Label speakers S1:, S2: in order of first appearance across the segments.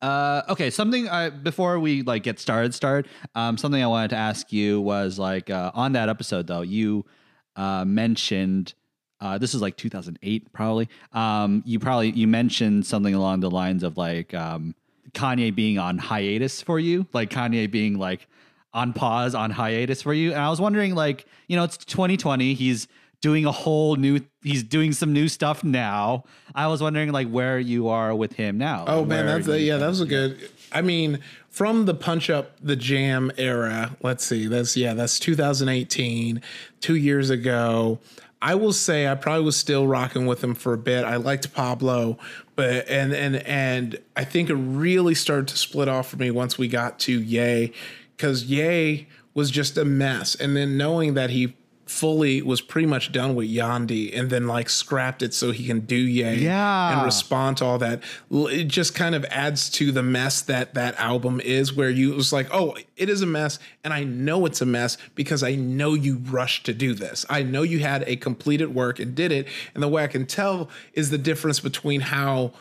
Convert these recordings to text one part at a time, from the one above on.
S1: Uh, okay, something I, before we like get started, start. Um, something I wanted to ask you was like uh, on that episode though, you uh, mentioned uh, this is like 2008 probably. Um, you probably you mentioned something along the lines of like um, Kanye being on hiatus for you, like Kanye being like on pause on hiatus for you. And I was wondering, like, you know, it's 2020. He's doing a whole new he's doing some new stuff now i was wondering like where you are with him now
S2: Oh man, that's a, yeah, that was a good. I mean, from the punch up the jam era. Let's see, that's yeah, that's 2018, two years ago. I will say I probably was still rocking with him for a bit. I liked Pablo, but and and and I think it really started to split off for me once we got to Ye because Ye was just a mess, and then knowing that he fully was pretty much done with Yandhi and then like scrapped it so he can do Ye
S1: Yeah.
S2: and respond to all that. It just kind of adds to the mess that that album is, where you was like, oh, it is a mess, and I know it's a mess because I know you rushed to do this. I know you had a completed work and did it, and the way I can tell is the difference between how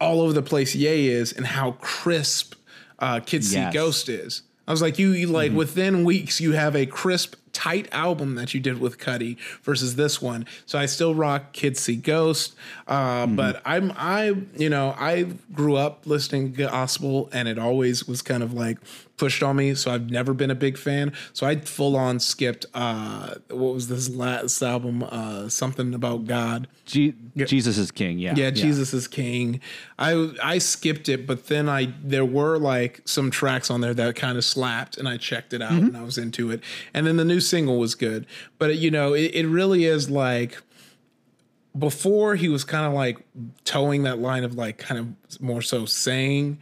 S2: all over the place Ye is and how crisp uh, Kids
S1: Yes.
S2: See Ghost is. I was like, you, you like within weeks, you have a crisp, tight album that you did with Cudi versus this one. So I still rock Kids See Ghost, uh, but I'm I you know I grew up listening to gospel, and it always was kind of like pushed on me. So I've never been a big fan. So I full on skipped. Uh, what was this last album? Uh, something about God.
S1: Je- jesus is king yeah
S2: Yeah, Jesus is King. I I skipped it, but then I there were like some tracks on there that kind of slapped, and I checked it out and I was into it. And then the new single was good, but you know it, it really is like before he was kind of like toeing that line of like kind of more so saying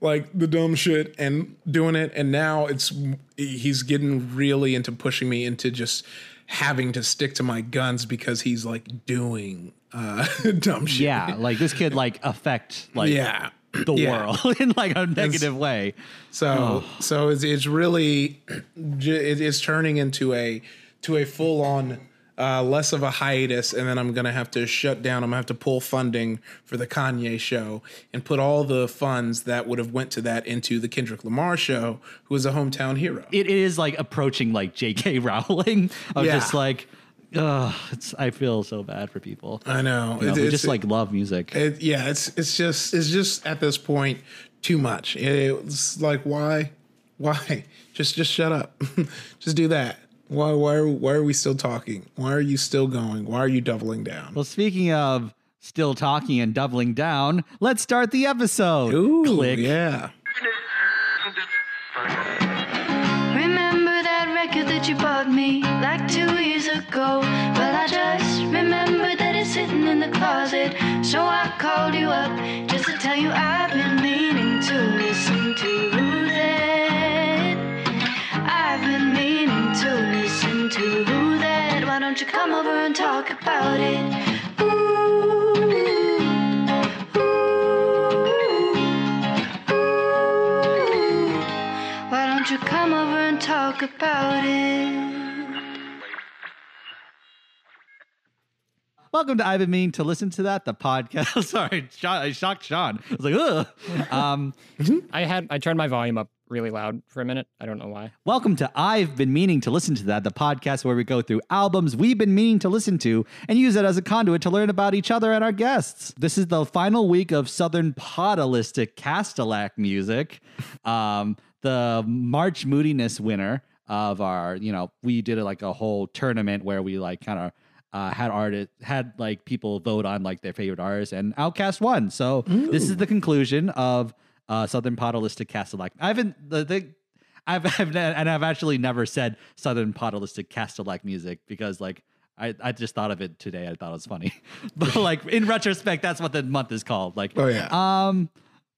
S2: like the dumb shit and doing it. And now it's he's getting really into pushing me into just having to stick to my guns because he's like doing uh dumb shit.
S1: Yeah like this kid like affect like
S2: yeah.
S1: the
S2: Yeah.
S1: world in like a negative way.
S2: So so it's it's really j- it is turning into a to a full on uh, less of a hiatus, and then I'm gonna have to shut down. I'm gonna have to pull funding for the Kanye show and put all the funds that would have went to that into the Kendrick Lamar show, who is a hometown hero.
S1: it is like approaching like jk rowling of
S2: Yeah.
S1: just like Ugh, it's i feel so bad for people
S2: I know.
S1: you know,
S2: It-
S1: who
S2: it's-
S1: just like love music
S2: It, yeah, it's it's just it's just at this point too much. It, It's like why, why? Just just shut up. just do that. Why why are, why are we still talking? Why are you still going? Why are you doubling down?
S1: well speaking of still talking and doubling down let's start the episode
S2: Ooh,
S1: click
S2: yeah.
S3: Remember that record that you bought me like two years ago? Well, I just remembered that it's sitting in the closet. So I called you up just to tell you I've been meaning to listen come over and talk about it? Ooh, ooh, ooh. Why don't you come over and talk about it?
S1: Welcome to I've been meaning to listen to that the podcast. Sorry, Sean, I shocked Sean. I was like, ugh. Um,
S4: I had I turned my volume up really loud for a minute. I don't know why.
S1: welcome to I've been meaning to listen to that the podcast where we go through albums we've been meaning to listen to and use it as a conduit to learn about each other and our guests. This is the final week of Southern Podalistic Castellac music. Um, the March Moodiness winner of our, you know, we did like a whole tournament where we like kind of uh, had artists had like people vote on like their favorite artists and Outkast won. So this is the conclusion of uh, Southern Podalistic Castellac. I haven't the thing. I've, I've and I've actually never said Southern Podalistic Castellac music because like I, I just thought of it today. I thought it was funny, but like in retrospect, that's what the month is called. Like
S2: Oh yeah.
S1: um,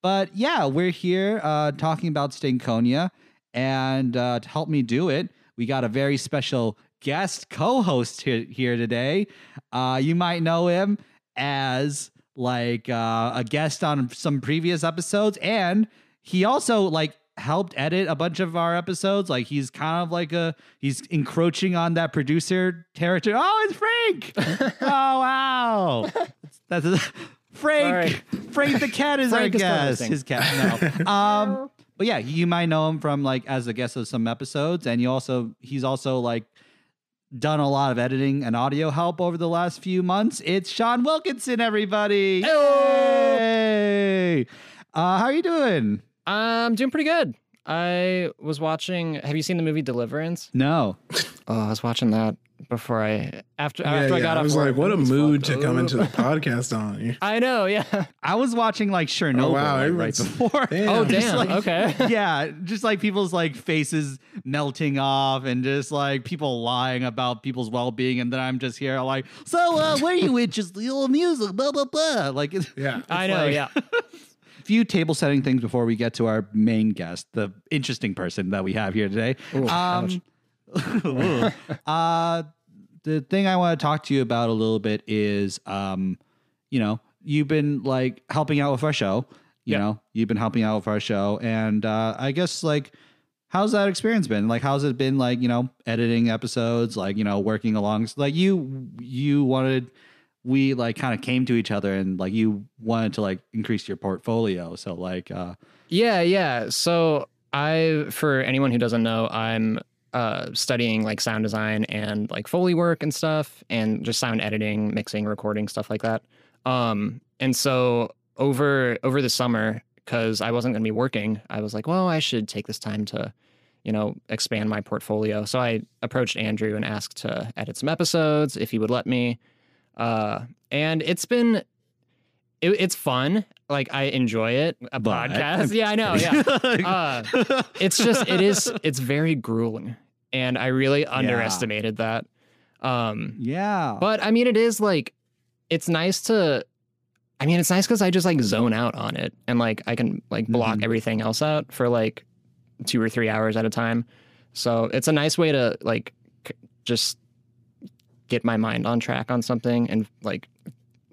S1: but yeah, we're here uh, talking about Stankonia, and uh, to help me do it, we got a very special guest co-host here, here today. Uh, you might know him as like uh, a guest on some previous episodes, and he also like helped edit a bunch of our episodes. Like he's kind of like a he's encroaching on that producer territory. Oh, it's Frank! oh wow, that's a, Frank. Frank the cat is
S4: Frank
S1: our
S4: is
S1: guest. His cat. No. um, but yeah, you might know him from like as a guest of some episodes, and you also he's also like done a lot of editing and audio help over the last few months. It's Sean Wilkinson, everybody. Hey. Uh, how are you doing?
S4: I'm doing pretty good. I was watching. Have you seen the movie Deliverance?
S1: No.
S4: Oh, I was watching that before I after
S2: Yeah,
S4: after I
S2: yeah.
S4: got
S2: I
S4: off
S2: was like, what a mood
S4: fucked.
S2: to come into the podcast on.
S4: I know. Yeah.
S1: I was watching like Chernobyl
S2: Oh, wow,
S1: like, right before.
S2: Damn.
S4: Oh
S2: Just
S4: damn.
S1: like-
S4: okay.
S1: yeah, just like people's like faces melting off and just like people lying about people's well-being and then I'm just here like, so uh where are you with just the old music, blah blah blah. Like it's
S2: Yeah.
S4: I know.
S1: like-
S4: yeah.
S1: few table setting things before we get to our main guest, the interesting person that we have here today.
S4: Ooh, ouch.
S1: um uh the thing I want to talk to you about a little bit is um you know, you've been like helping out with our show. You
S4: Yeah.
S1: know, you've been helping out with our show and uh I guess like how's that experience been? Like how's it been like, you know, editing episodes, like, you know, working along like you you wanted we like kind of came to each other and like you wanted to like increase your portfolio. So like uh
S4: Yeah, yeah. So I, for anyone who doesn't know, I'm uh, studying like sound design and like foley work and stuff, and just sound editing, mixing, recording, stuff like that. Um, and so over over the summer, because I wasn't going to be working, I was like, well, I should take this time to, you know, expand my portfolio. So I approached Andrew and asked to edit some episodes if he would let me. Uh, and it's been it, it's fun. Like I enjoy it. A
S1: But-
S4: podcast. Yeah, I know. Yeah. Uh, it's just it is it's very grueling, and I really underestimated that. Um,
S1: yeah.
S4: but I mean, it is like it's nice to. I mean, it's nice because I just like zone out on it, and like I can like block
S1: Mhm.
S4: everything else out for like two or three hours at a time. So it's a nice way to like c- just get my mind on track on something and like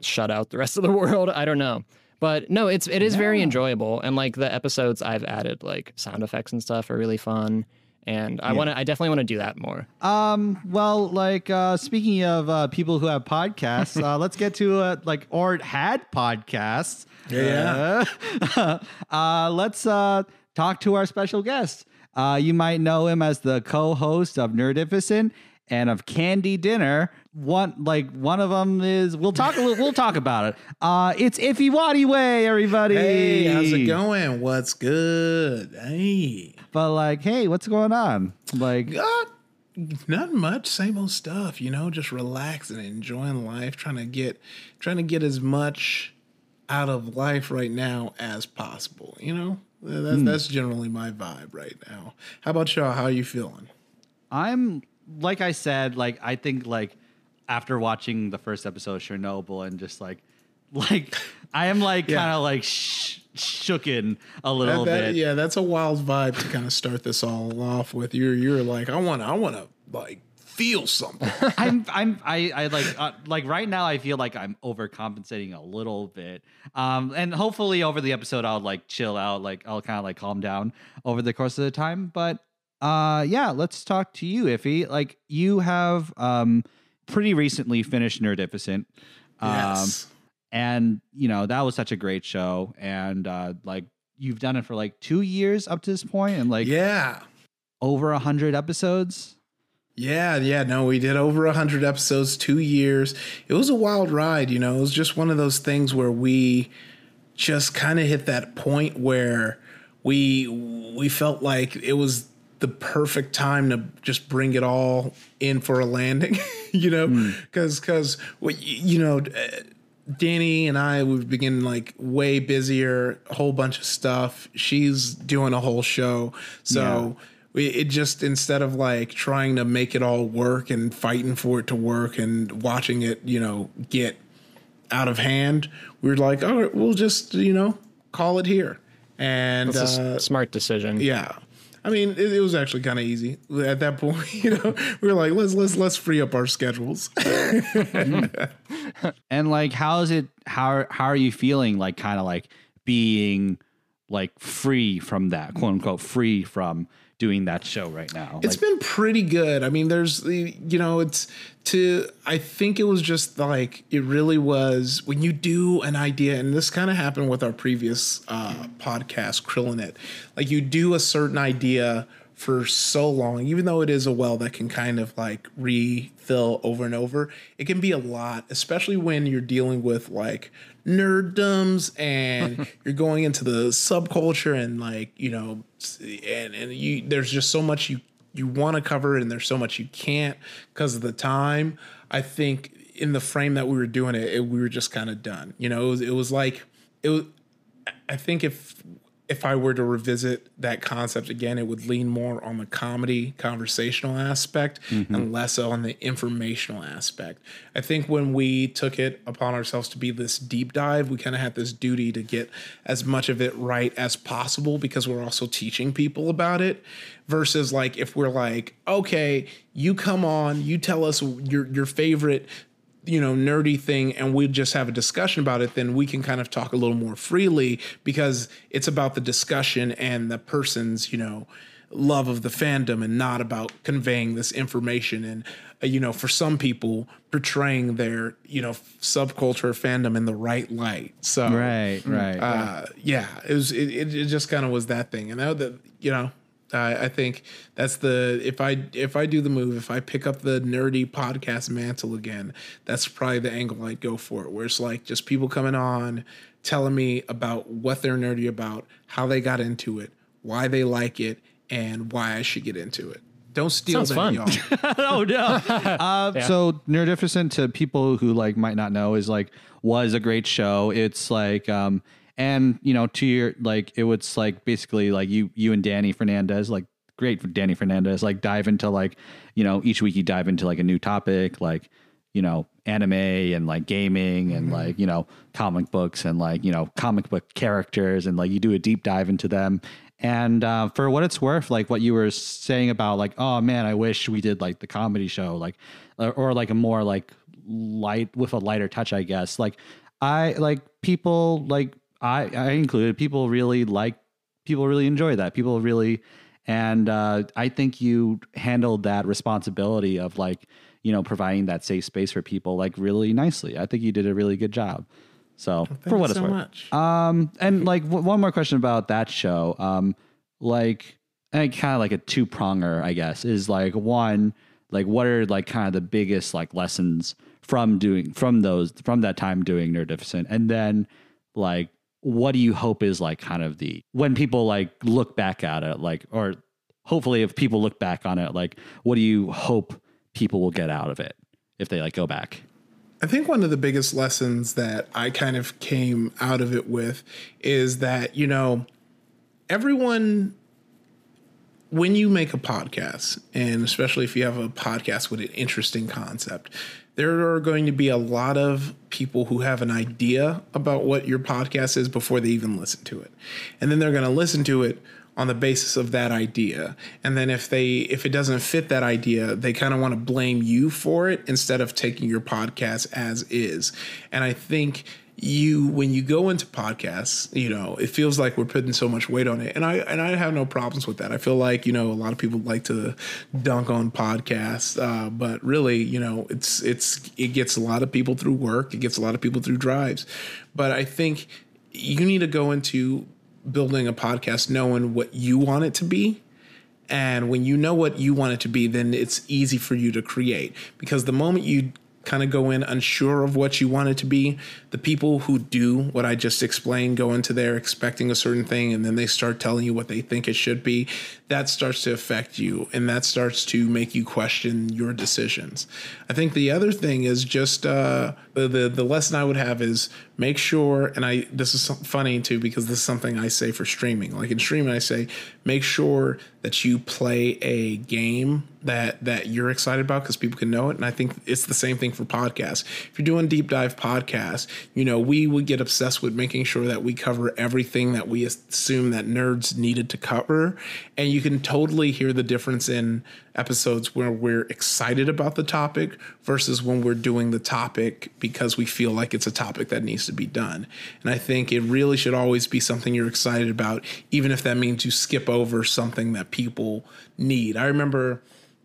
S4: shut out the rest of the world. I don't know. But no, it's it is very enjoyable and like the episodes I've added like sound effects and stuff are really fun and I
S1: Yeah.
S4: want to I definitely want to do that more.
S1: Um. Well, like uh, speaking of uh, people who have podcasts, uh, let's get to uh, like or had podcasts.
S2: Yeah,
S1: Uh, uh, let's uh, talk to our special guest. Uh, you might know him as the co-host of Nerdificent and of Candy Dinner. One like one of them is we'll talk a little, we'll talk about it. Uh, it's Ify Nwadiwe, everybody.
S2: Hey, how's it going? What's good? Hey.
S1: But like, hey, what's going on? Like,
S2: God, not much. Same old stuff, you know, just relaxing, enjoying life, trying to get trying to get as much out of life right now as possible, you know? That's that's generally my vibe right now. How about y'all? How are you feeling?
S1: I'm like I said, like I think like after watching the first episode of Chernobyl and just like like I am like
S2: Yeah.
S1: kind of like sh- shooken a little
S2: That- that-
S1: bit.
S2: yeah, that's a wild vibe to kind of start this all off with. You're you're like, I want I want to like feel something.
S1: I'm I'm I I like uh, like right now I feel like I'm overcompensating a little bit. Um and hopefully over the episode I'll like chill out, like I'll kind of like calm down over the course of the time, but uh yeah, let's talk to you Ify. Like you have um pretty recently finished Nerdificent. Um
S2: yes.
S1: and you know that was such a great show and uh like you've done it for like 2 years up to this point and like
S2: yeah.
S1: over a 100 episodes.
S2: Yeah, yeah, no, we did over a hundred episodes, two years. It was a wild ride, you know. It was just one of those things where we just kind of hit that point where we we felt like it was the perfect time to just bring it all in for a landing, you know, because because you know. uh, Dani and I we've been like way busier, a whole bunch of stuff. She's doing a whole show, so we, it just instead of like trying to make it all work and fighting for it to work and watching it, you know, get out of hand, we were like, all right, we'll just you know call it here. And uh,
S4: smart decision.
S2: yeah. I mean, it, it was actually kind of easy at that point. You know, we were like, let's let's let's free up our schedules.
S1: And like, how is it? How how are you feeling? Like, kind of like being like free from that, quote unquote, free from doing that show right now?
S2: It's
S1: Like,
S2: been pretty good. I mean, there's the you know, it's to I think it was just like it really was when you do an idea, and this kind of happened with our previous uh, podcast, Krillinet. Like you do a certain idea for so long, even though it is a well that can kind of like refill over and over, it can be a lot, especially when you're dealing with like nerddoms and you're going into the subculture and like you know and and you there's just so much you you want to cover and there's so much you can't because of the time. I think in the frame that we were doing it, it we were just kind of done you know? It was, it was like it was i think if if I were to revisit that concept again, it would lean more on the comedy conversational aspect mm-hmm. and less on the informational aspect. I think when we took it upon ourselves to be this deep dive, we kind of had this duty to get as much of it right as possible because we're also teaching people about it. Versus like if we're like, okay, you come on, you tell us your your favorite you know nerdy thing and we just have a discussion about it then we can kind of talk a little more freely because it's about the discussion and the person's you know love of the fandom and not about conveying this information and uh, you know for some people portraying their you know subculture fandom in the right light so
S1: right, right.
S2: uh, yeah, it was. It, it, it just kind of was that thing, and that, that you know, I I think that's the if I if I do the move, if I pick up the nerdy podcast mantle again, that's probably the angle I'd go for it. Where it's like just people coming on, telling me about what they're nerdy about, how they got into it, why they like it, and why I should get into it. Don't steal
S4: Sounds
S2: that,
S4: fun.
S2: y'all.
S1: oh no. Uh, So Nerdificent to people who like might not know is like was a great show. It's like um and you know to your like it was like basically like you you and Dani Fernandez like great for Dani Fernandez like dive into like you know each week you dive into like a new topic like you know anime and like gaming and like you know comic books and like you know comic book characters and like you do a deep dive into them. And uh, for what it's worth like what you were saying about like oh man i wish we did like the comedy show like or, or like a more like light with a lighter touch i guess. Like i like people like i i included people really like people really enjoy that. People really and uh, i think you handled that responsibility of like you know providing that safe space for people like really nicely. I think you did a really good job. So for what
S2: you
S1: it's
S2: so
S1: worth.
S2: much.
S1: um and like w- one more question about that show. Um like and kind of like a two pronger i guess is like one like what are like kind of the biggest like lessons from doing from those from that time doing nerdificent and then like what do you hope is like kind of the when people like look back at it like or hopefully if people look back on it like what do you hope people will get out of it if they like go back?
S2: I think one of the biggest lessons that I kind of came out of it with is that, you know, everyone, when you make a podcast, and especially if you have a podcast with an interesting concept, there are going to be a lot of people who have an idea about what your podcast is before they even listen to it. And then they're going to listen to it on the basis of that idea and then if they if it doesn't fit that idea they kind of want to blame you for it instead of taking your podcast as is and i think you when you go into podcasts you know it feels like we're putting so much weight on it. And i and i have no problems with that. I feel like you know a lot of people like to dunk on podcasts uh, but really you know it's it's it gets a lot of people through work. It gets a lot of people through drives. But i think you need to go into building a podcast knowing what you want it to be. And when you know what you want it to be then it's easy for you to create. Because the moment you kind of go in unsure of what you want it to be the people who do what i just explained go into there expecting a certain thing and then they start telling you what they think it should be that starts to affect you and that starts to make you question your decisions. I think the other thing is just uh, the, the the lesson i would have is make sure and i this is funny too because this is something i say for streaming. Like in streaming i say make sure that you play a game that that you're excited about because people can know it and i think it's the same thing for podcasts. If you're doing deep dive podcasts you know we would get obsessed with making sure that we cover everything that we assume that nerds needed to cover and you can totally hear the difference in episodes where we're excited about the topic versus when we're doing the topic because we feel like it's a topic that needs to be done. And I think it really should always be something you're excited about, even if that means you skip over something that people need. I remember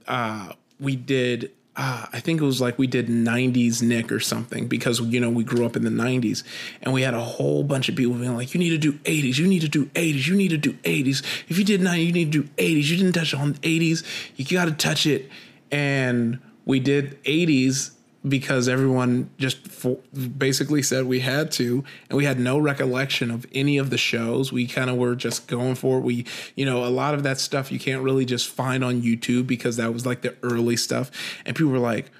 S2: uh, we did uh, I think it was like we did 90s Nick or something because, you know, we grew up in the 90s and we had a whole bunch of people being like, you need to do 80s, you need to do 80s, you need to do 80s. If you did 90s, you need to do 80s. You didn't touch on 80s, you got to touch it. And we did 80s because everyone just for, basically said we had to and we had no recollection of any of the shows. We kind of were just going for it. We you know a lot of that stuff you can't really just find on youtube because that was like the early stuff. And people were like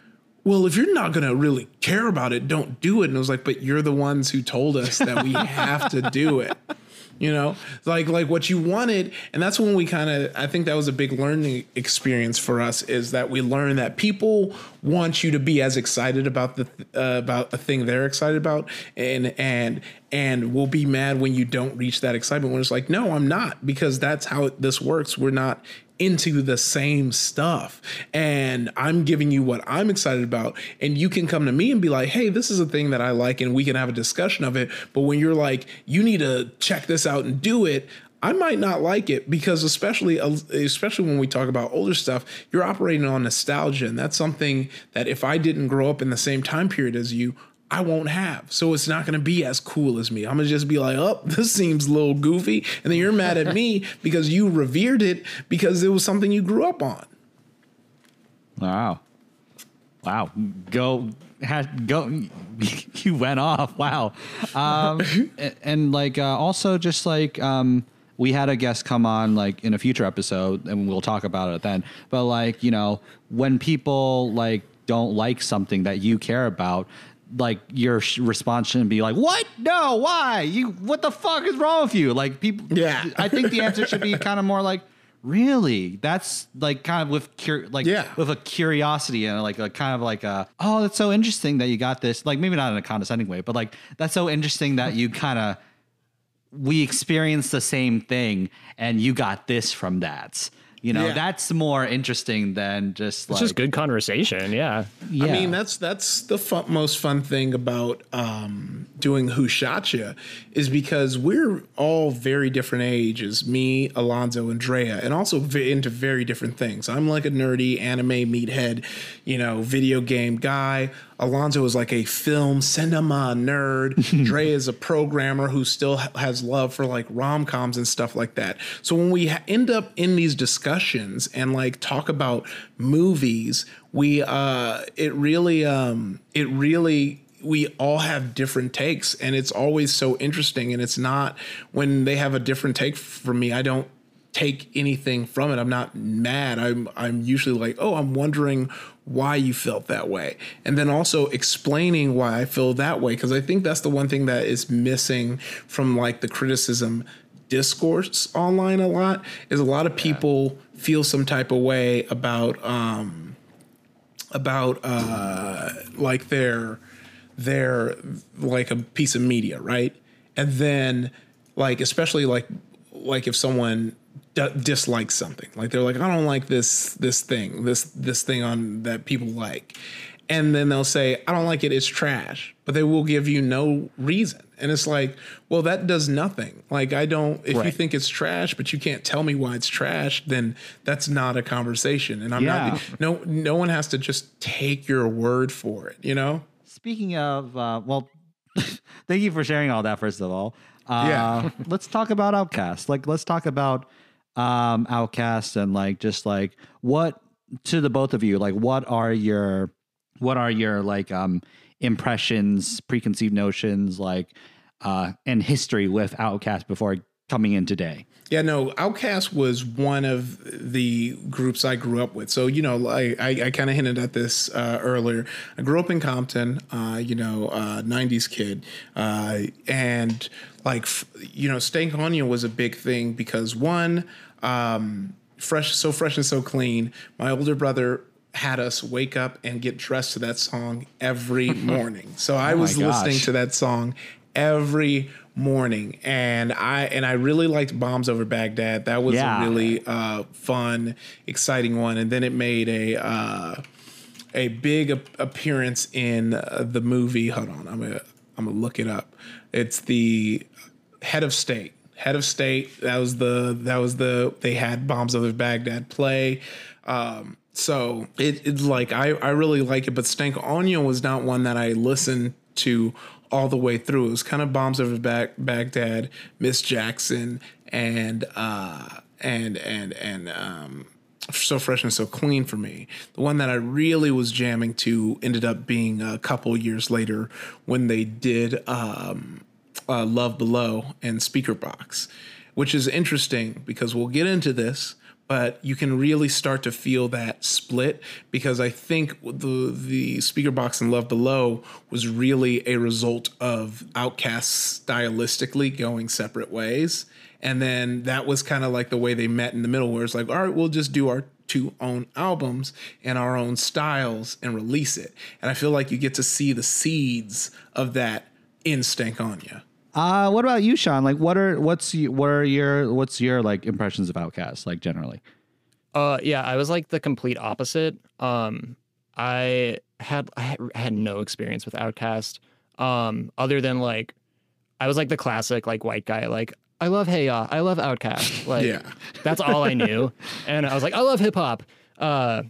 S2: well if you're not going to really care about it don't do it. And i was like but you're the ones who told us that we have to do it you know? Like like what you wanted and that's when we kind of i think that was a big learning experience for us is that we learned that people want you to be as excited about the uh, about a thing they're excited about and and and we'll be mad when you don't reach that excitement when it's like no i'm not because that's how this works. We're not into the same stuff. And I'm giving you what I'm excited about. And you can come to me and be like hey this is a thing that I like and we can have a discussion of it. But when you're like you need to check this out and do it I might not like it because especially especially when we talk about older stuff you're operating on nostalgia. And that's something that if I didn't grow up in the same time period as you I won't have. So it's not going to be as cool as me. I'm going to just be like, oh, this seems a little goofy. And then you're mad at me because you revered it because it was something you grew up on.
S1: Wow. Wow. Go, had, go, you went off. Wow. Um, and, and, like, uh, also just like, um, we had a guest come on like in a future episode and we'll talk about it then. But like, you know, when people like don't like something that you care about, like your sh- response shouldn't be like, "What? No, why? You? What the fuck is wrong with you?" Like people.
S2: Yeah.
S1: I think the answer should be kind of more like, "Really? That's like kind of with cur- like
S2: Yeah.
S1: with a curiosity and like a kind of like a oh, that's so interesting that you got this. Like maybe not in a condescending way, but like that's so interesting that you kind of we experienced the same thing and you got this from that. You know,
S2: Yeah.
S1: that's more interesting than just like
S4: It's just good conversation. Yeah.
S1: Yeah.
S2: I mean, that's that's the fun, most fun thing about um, doing Who Shot Ya is because we're all very different ages. Me, Alonzo, and Drea, and also ve- into very different things. I'm like a nerdy anime meathead, you know, video game guy. Alonzo is like a film cinema nerd. Dre is a programmer who still has love for like rom coms and stuff like that. So when we ha- end up in these discussions and like talk about movies, we uh, it really um, it really we all have different takes and it's always so interesting and it's not when they have a different take from me i don't take anything from it. I'm not mad. I'm i'm usually like oh i'm wondering why you felt that way. And then also explaining why i feel that way because i think that's the one thing that is missing from like the criticism discourse online a lot is a lot of people feel some type of way about um about uh like their their like a piece of media right? And then like especially like like if someone d- dislikes something like they're like i don't like this this thing this this thing on that people like and then they'll say i don't like it it's trash but they will give you no reason and it's like well that does nothing like i don't if you think it's trash but you can't tell me why it's trash then that's not a conversation and i'm
S1: Yeah.
S2: not no no one has to just take your word for it you know
S1: Speaking of, uh, well, thank you for sharing all that. First of all, uh,
S2: Yeah.
S1: let's talk about Outkast. Like, let's talk about um, Outkast and like just like what to the both of you. Like, what are your what are your like um, impressions, preconceived notions, like uh, and history with Outkast before coming in today?
S2: Yeah, no, Outkast was one of the groups I grew up with. So, you know, I, I, I kind of hinted at this uh, earlier. I grew up in Compton, uh, you know, uh, 90s kid. Uh, and like, f- you know, Stankonia was a big thing because one, um, fresh, so fresh and so clean. My older brother had us wake up and get dressed to that song every morning. So I was listening to that song every morning and i and i really liked bombs over baghdad that was
S1: Yeah.
S2: a really uh fun exciting one and then it made a uh a big ap- appearance in uh, the movie hold on i'm gonna I'm gonna look it up. It's the head of state. Head of state. That was the that was the they had bombs over Baghdad play. Um, so it, it's like I I really like it, but Stank Stankonia was not one that I listened to all the way through. It was kind of bombs over Bag- Baghdad, Miss Jackson, and uh and and and um so fresh and so clean for me. The one that I really was jamming to ended up being a couple years later when they did um, uh, Love Below and Speaker Box, which is interesting because we'll get into this. But you can really start to feel that split because I think the the speaker box and Love Below was really a result of Outkasts stylistically going separate ways and then that was kind of like the way they met in the middle, where it's like, all right, we'll just do our two own albums and our own styles and release it. And I feel like you get to see the seeds of that in Stankonia.
S1: Uh, what about you, Sean? Like, what are what's y- what are your what's your like impressions of Outkast? Like generally,
S4: Uh, yeah, I was like the complete opposite. Um, I had I had, I had no experience with Outkast. Um, other than like, I was like the classic like white guy. Like, I love Hey Ya, I love Outkast. Like,
S2: Yeah.
S4: that's all I knew. and I was like, I love hip hop. Uh,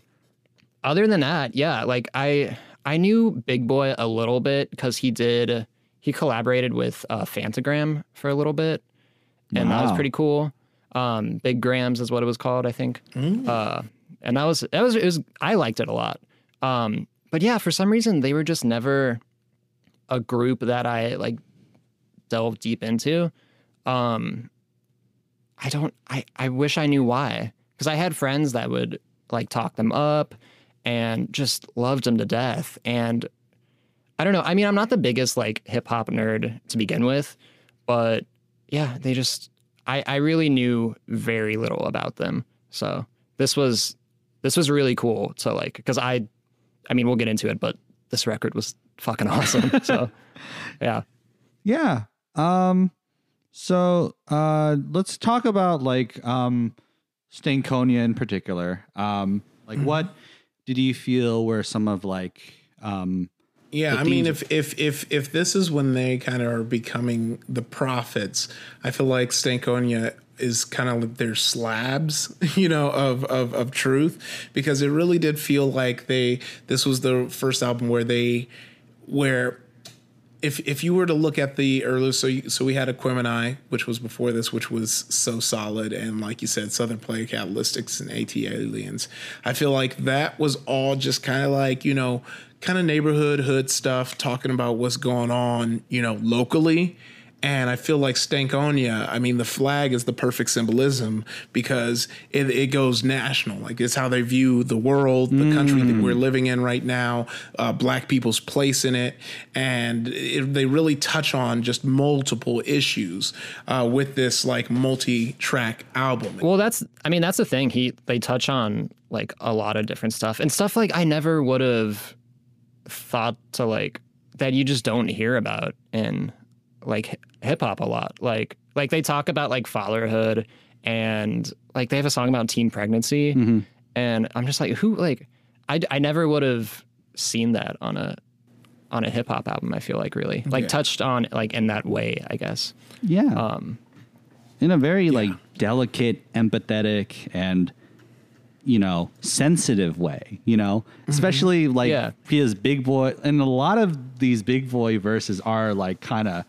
S4: other than that, yeah, like I I knew Big Boi a little bit because he did he collaborated with uh, Phantogram for a little bit, and that was pretty cool. Um, Big Grams is what it was called, I think. Uh, and that was that was it was I liked it a lot. Um, but yeah, for some reason they were just never a group that I like delved deep into. Um, I don't. I I wish I knew why because I had friends that would like talk them up and just loved them to death. And I don't know. I mean, I'm not the biggest like hip hop nerd to begin with, but yeah, they just. I I really knew very little about them. So this was this was really cool to like because I, I mean, we'll get into it, but this record was fucking awesome. so yeah.
S1: yeah. Um, so uh, let's talk about like um, Stankonia in particular. Um, like what did you feel were some of like um
S2: Yeah, I mean, if if if if this is when they kind of are becoming the prophets, I feel like Stankonia is kind of like their slabs, you know, of of of truth, because it really did feel like they. This was the first album where they, where if if you were to look at the earlier, so you, so we had Aquemini, which was before this, which was so solid, and like you said, Southern Play Catalytics and ATLiens. I feel like that was all just kind of like you know, kind of neighborhood hood stuff, talking about what's going on, you know, locally. And I feel like Stankonia, I mean, the flag is the perfect symbolism because it, it goes national. Like it's how they view the world, the country that we're living in right now, uh, black people's place in it. And it, they really touch on just multiple issues uh, with this like multi track album.
S4: Well, that's I mean that's the thing. He they touch on like a lot of different stuff and stuff like I never would have thought to like that you just don't hear about in like hip hop a lot. Like like they talk about like fatherhood and like they have a song about teen pregnancy and I'm just like who like I I never would have seen that on a on a hip hop album. I feel like really like
S2: Yeah.
S4: touched on like in that way. I guess.
S1: yeah
S4: Um,
S1: in a very like delicate, empathetic, and you know sensitive way. You know, especially like
S4: Yeah.
S1: his Big Boi, and a lot of these Big Boi verses are like kind of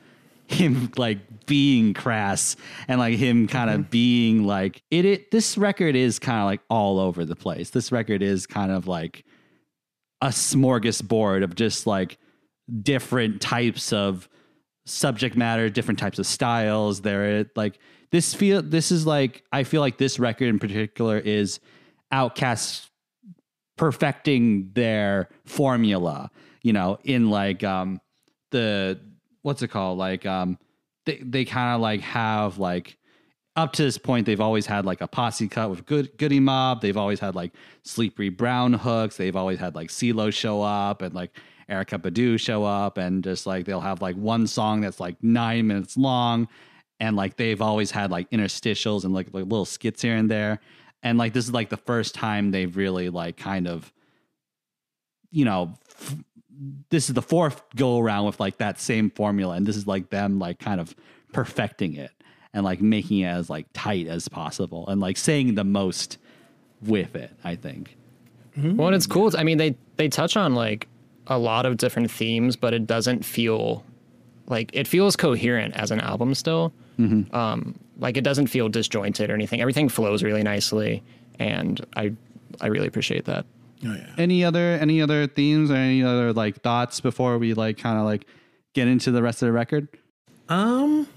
S1: him like being crass and like him kind of being like it, it this record is kind of like all over the place this record is kind of like a smorgasbord of just like different types of subject matter, different types of styles. There, like this feel. This is like I feel like this record in particular is Outkast perfecting their formula. You know, in like um the what's it called? Like um they they kind of like have like up to this point, they've always had like a posse cut with Good Goodie Mob. They've always had like Sleepy Brown hooks. They've always had like CeeLo show up and like Erykah Badu show up, and just like they'll have like one song that's like nine minutes long, and like they've always had like interstitials and like, like little skits here and there. And like this is like the first time they've really like kind of, you know, f- this is the fourth go around with like that same formula, and this is like them like kind of perfecting it and like making it as like tight as possible and like saying the most with it. I think.
S4: Well, and it's cool. I mean, they they touch on like a lot of different themes, but it doesn't feel like it feels coherent as an album still. Um, like it doesn't feel disjointed or anything. Everything flows really nicely, and I I really appreciate that.
S2: Oh yeah.
S1: Any other any other themes or any other like thoughts before we like kind of like get into the rest of the record?
S2: Um,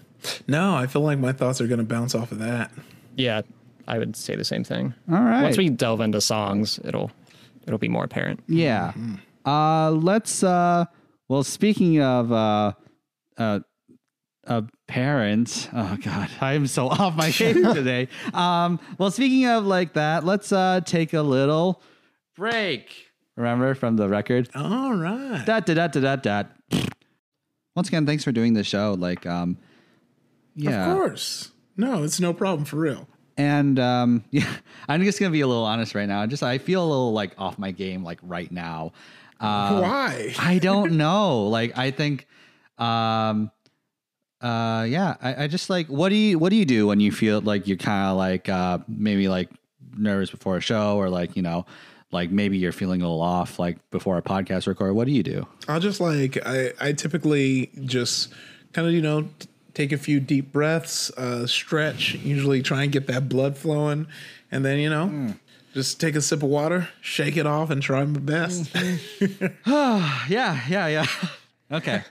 S2: no, I feel like my thoughts are gonna bounce off of that.
S4: Yeah, I would say the same thing.
S1: All right.
S4: Once we delve into songs, it'll it'll be more apparent.
S1: Yeah. Uh let's uh well speaking of uh uh uh parents. Oh god, I'm so off my game today. Um well speaking of like that, let's uh take a little break. Remember from the record?
S2: All right.
S1: Dot dot dot dot dot. Once again, thanks for doing the show. Like um yeah.
S2: Of course. No, it's no problem for real.
S1: And um, yeah, I'm just gonna be a little honest right now. Just I feel a little like off my game like right now. Uh,
S2: Why?
S1: I don't know. Like I think, um, uh, yeah, I, I just like what do you what do you do when you feel like you're kind of like uh maybe like nervous before a show or like you know like maybe you're feeling a little off like before a podcast record. What do you do?
S2: I'll just like I I typically just kind of you know t- take a few deep breaths, uh, stretch, usually try and get that blood flowing, and then you know. Just take a sip of water, shake it off, and try my best.
S1: yeah, yeah, yeah. Okay.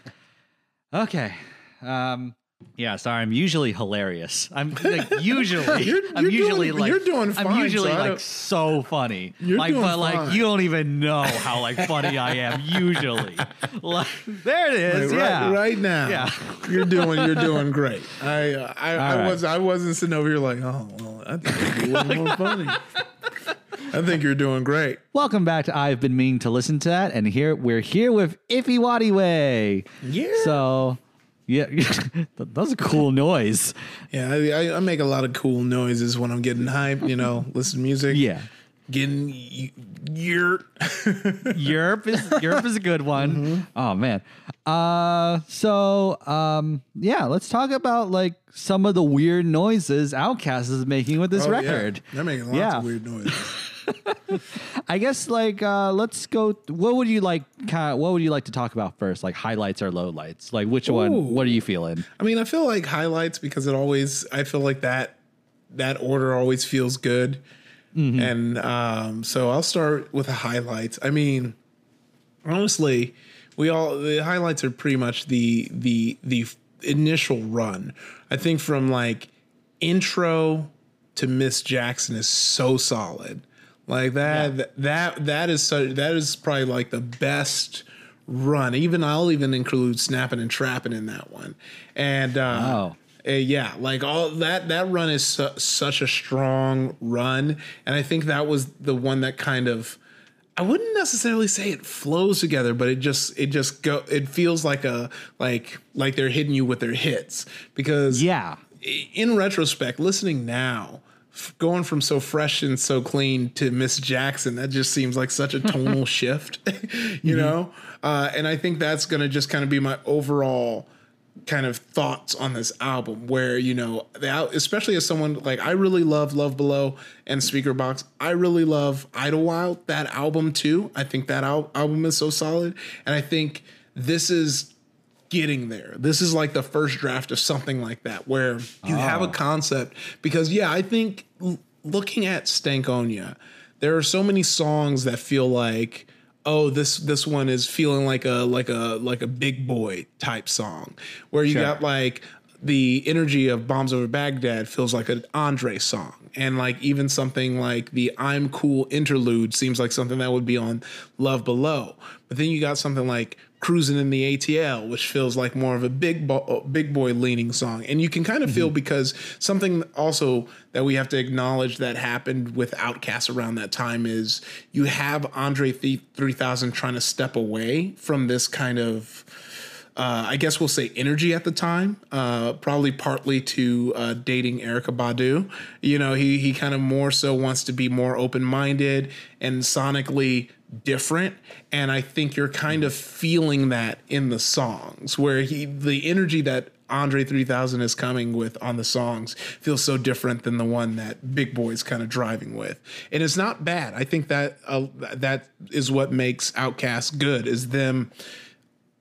S1: okay. Um yeah, sorry. I'm usually hilarious. I'm like usually
S2: You're-
S1: I'm
S2: you're
S1: usually
S2: doing-
S1: like
S2: you're doing
S1: I'm usually
S2: so
S1: like so funny.
S2: You're
S1: like
S2: doing
S1: but like you don't even know how like funny I am usually. like there it is.
S2: Like,
S1: yeah.
S2: right, right now,
S1: Yeah.
S2: you're doing you're doing great. I uh, I, I
S1: right.
S2: was I wasn't sitting over here like, oh well, I think you're doing more funny. I think you're doing great.
S1: Welcome back to I've been meaning to listen to that, and here we're here with Ify Nwadiwe.
S2: Yeah.
S1: So yeah, that was a cool noise.
S2: Yeah, I, I, I make a lot of cool noises when I'm getting hyped. You know, listen to music.
S1: Yeah.
S2: Getting y- yurt.
S1: Europe is Europe is a good one.
S2: Mm-hmm.
S1: Oh man. Uh so um yeah, let's talk about like some of the weird noises Outkast is making with this
S2: Oh, yeah.
S1: record.
S2: They're making lots
S1: Yeah.
S2: of weird noises.
S1: I guess like uh let's go what would you like kind of what would you like to talk about first? Like highlights or lowlights? Like which
S2: Ooh.
S1: one what are you feeling?
S2: I mean, I feel like highlights because it always. I feel like that that order always feels good, and um, so I'll start with the highlights. I mean, honestly, we all the highlights are pretty much the the the initial run. I think from like intro to Miss Jackson is so solid. Like that that that is so that is probably like the best run. Even I'll even include snapping and trapping in that one. And uh
S1: Wow.
S2: Uh, yeah, like all that that run is su- such a strong run, and I think that was the one that kind of I wouldn't necessarily say it flows together, but it just it just go it feels like a like like they're hitting you with their hits because
S1: Yeah.
S2: in retrospect, listening now, f- going from so fresh and so clean to Miss Jackson, that just seems like such a tonal shift, you know? Uh, and I think that's going to just kind of be my overall kind of thoughts on this album where you know the al- especially as someone like I really love Love Below and Speaker Box. I really love Idlewild that album too. I think that al- album is so solid. And I think this is getting there. This is like the first draft of something like that where you ah. have a concept. Because yeah, I think l- looking at Stankonia, there are so many songs that feel like oh this this one is feeling like a like a like a Big Boi type song where you
S1: Sure.
S2: got like the energy of Bombs Over Baghdad feels like an Andre song. And like even something like the I'm Cool interlude seems like something that would be on Love Below. But then you got something like Cruising in the ATL, which feels like more of a big bo- Big Boi leaning song. And you can kind of feel because something also that we have to acknowledge that happened with Outkast around that time is you have Andre Th- 3000 trying to step away from this kind of uh, I guess we'll say energy at the time, uh, probably partly to uh, dating Erykah Badu. You know, he he kind of more so wants to be more open minded and sonically different and i think you're kind of feeling that in the songs where he the energy that andre 3000 is coming with on the songs feels so different than the one that Big Boi's kind of driving with. And it's not bad. I think that uh, that is what makes Outkast good is them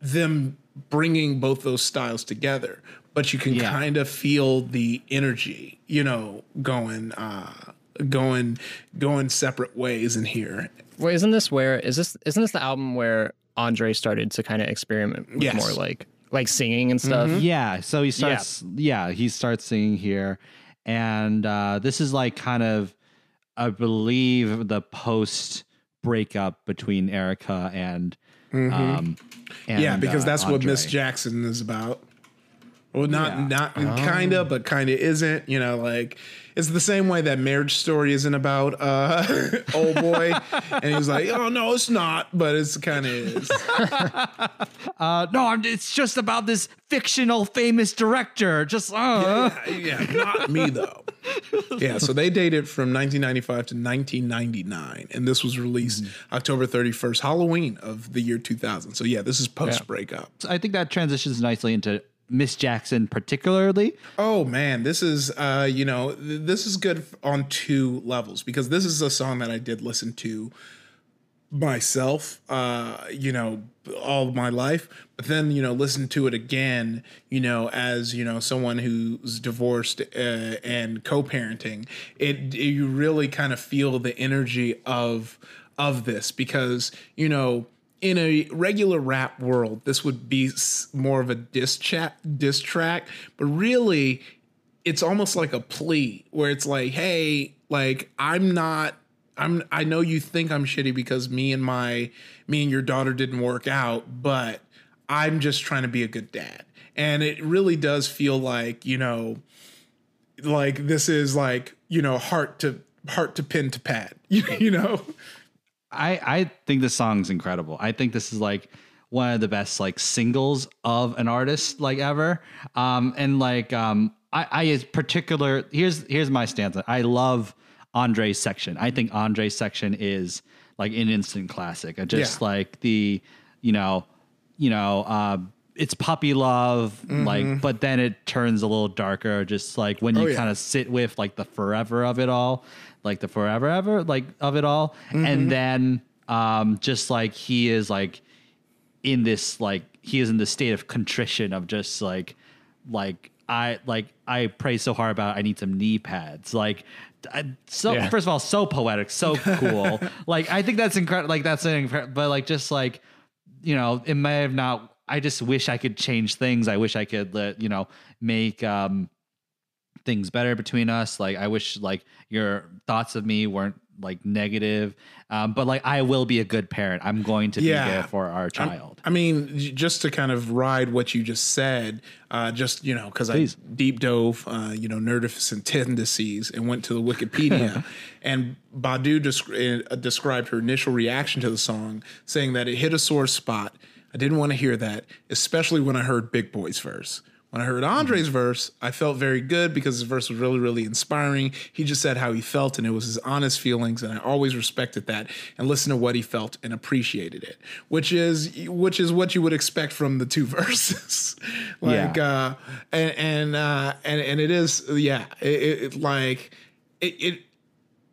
S2: them bringing both those styles together. But you can
S1: Yeah.
S2: kind of feel the energy you know going uh going going separate ways in here
S4: Wait, isn't this where is this isn't this the album where Andre started to kind of experiment with
S2: Yes.
S4: more like like singing and stuff?
S1: Yeah, so he starts. Yeah, he starts singing here, and uh, this is like kind of, I believe, the post breakup between Erykah and, um, and
S2: yeah because
S1: uh,
S2: that's what miss jackson is about well not
S1: Yeah.
S2: not kind of but kind of isn't you know like it's the same way that marriage story isn't about uh old boy. And he was like oh no it's not but it's kind of is.
S1: Uh, no, I'm, it's just about this fictional famous director. Just uh,
S2: yeah not me though. Yeah so they dated from 1995 to 1999 and this was released october 31st halloween of the year 2000 so yeah this is post breakup
S1: I think that transitions nicely into Miss Jackson, particularly.
S2: Oh man, this is uh, you know, th- this is good on two levels because this is a song that I did listen to myself, uh, you know, all my life, but then you know, listen to it again, you know, as you know, someone who's divorced uh, and co-parenting, it you really kind of feel the energy of of this because you know in a regular rap world, this would be more of a diss chat, diss track, but really, it's almost like a plea where it's like, hey, like I'm not, I'm, I know you think I'm shitty because me and my, me and your daughter didn't work out, but I'm just trying to be a good dad, and it really does feel like you know, like this is like you know heart to heart to pin to pad, you know.
S1: I I think this song's incredible. I think this is like one of the best like singles of an artist like ever. Um and like um I I is particular here's here's my stance. I love Andre's section. I think Andre's section is like an instant classic. Just
S2: Yeah.
S1: like the you know you know uh it's puppy love like but then it turns a little darker just like when you
S2: Mm-hmm. Oh, yeah.
S1: kind of sit with like the forever of it all like the forever ever like of it all
S2: Mm-hmm.
S1: and then um just like he is like in this like he is in the state of contrition of just like like I like I pray so hard about I need some knee pads like I, so
S4: Yeah.
S1: first of all so poetic so cool like I think that's incredible like that's an incredible but like just like you know it may have not I just wish I could change things I wish I could let you know make um things better between us like I wish like your thoughts of me weren't like negative um but like I will be a good parent I'm going to
S2: Yeah.
S1: be there for our child
S2: I mean, just to kind of ride what you just said, uh, just you know, because I deep dove, uh, you know, nerdificent tendencies and went to the Wikipedia, and Badu desc- uh, described her initial reaction to the song, saying that it hit a sore spot. I didn't want to hear that, especially when I heard Big Boi's verse. When I heard Andre's verse, I felt very good because his verse was really, really inspiring. He just said how he felt, and it was his honest feelings, and I always respected that and listened to what he felt and appreciated it, which is which is what you would expect from the two verses, like uh, and and uh, and and it is yeah, it, it, it like it, it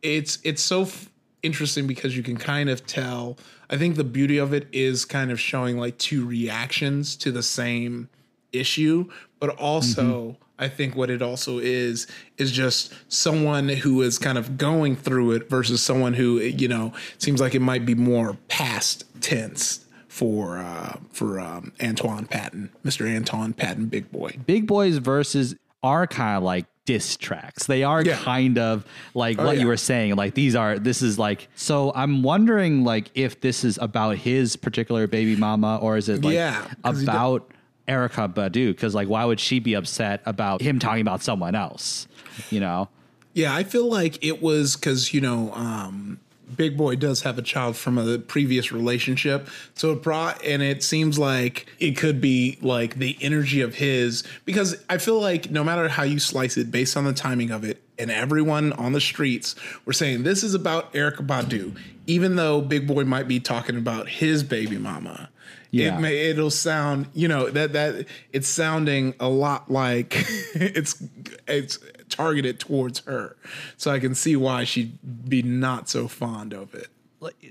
S2: it's it's so f- interesting because you can kind of tell. I think the beauty of it is kind of showing like two reactions to the same issue, but also I think what it also is is just someone who is kind of going through it versus someone who you know seems like it might be more past tense for uh for um Antoine Patton, Mr. Antoine Patton Big Boi.
S1: Big Boi's versus are kind of like diss tracks. They are
S2: Yeah.
S1: kind of like what
S2: yeah.
S1: you were saying. Like these are this is like so I'm wondering like if this is about his particular baby mama or is it like
S2: Yeah,
S1: about Erykah Badu because like why would she be upset about him talking about someone else? You know?
S2: Yeah, I feel like it was because you know, um, Big Boi does have a child from a previous relationship, so it brought, and it seems like it could be like the energy of his because I feel like no matter how you slice it, based on the timing of it, and everyone on the streets were saying this is about Erykah Badu, even though Big Boi might be talking about his baby mama.
S1: Yeah.
S2: It may it'll sound, you know, that that it's sounding a lot like it's it's targeted towards her. So I can see why she'd be not so fond of it.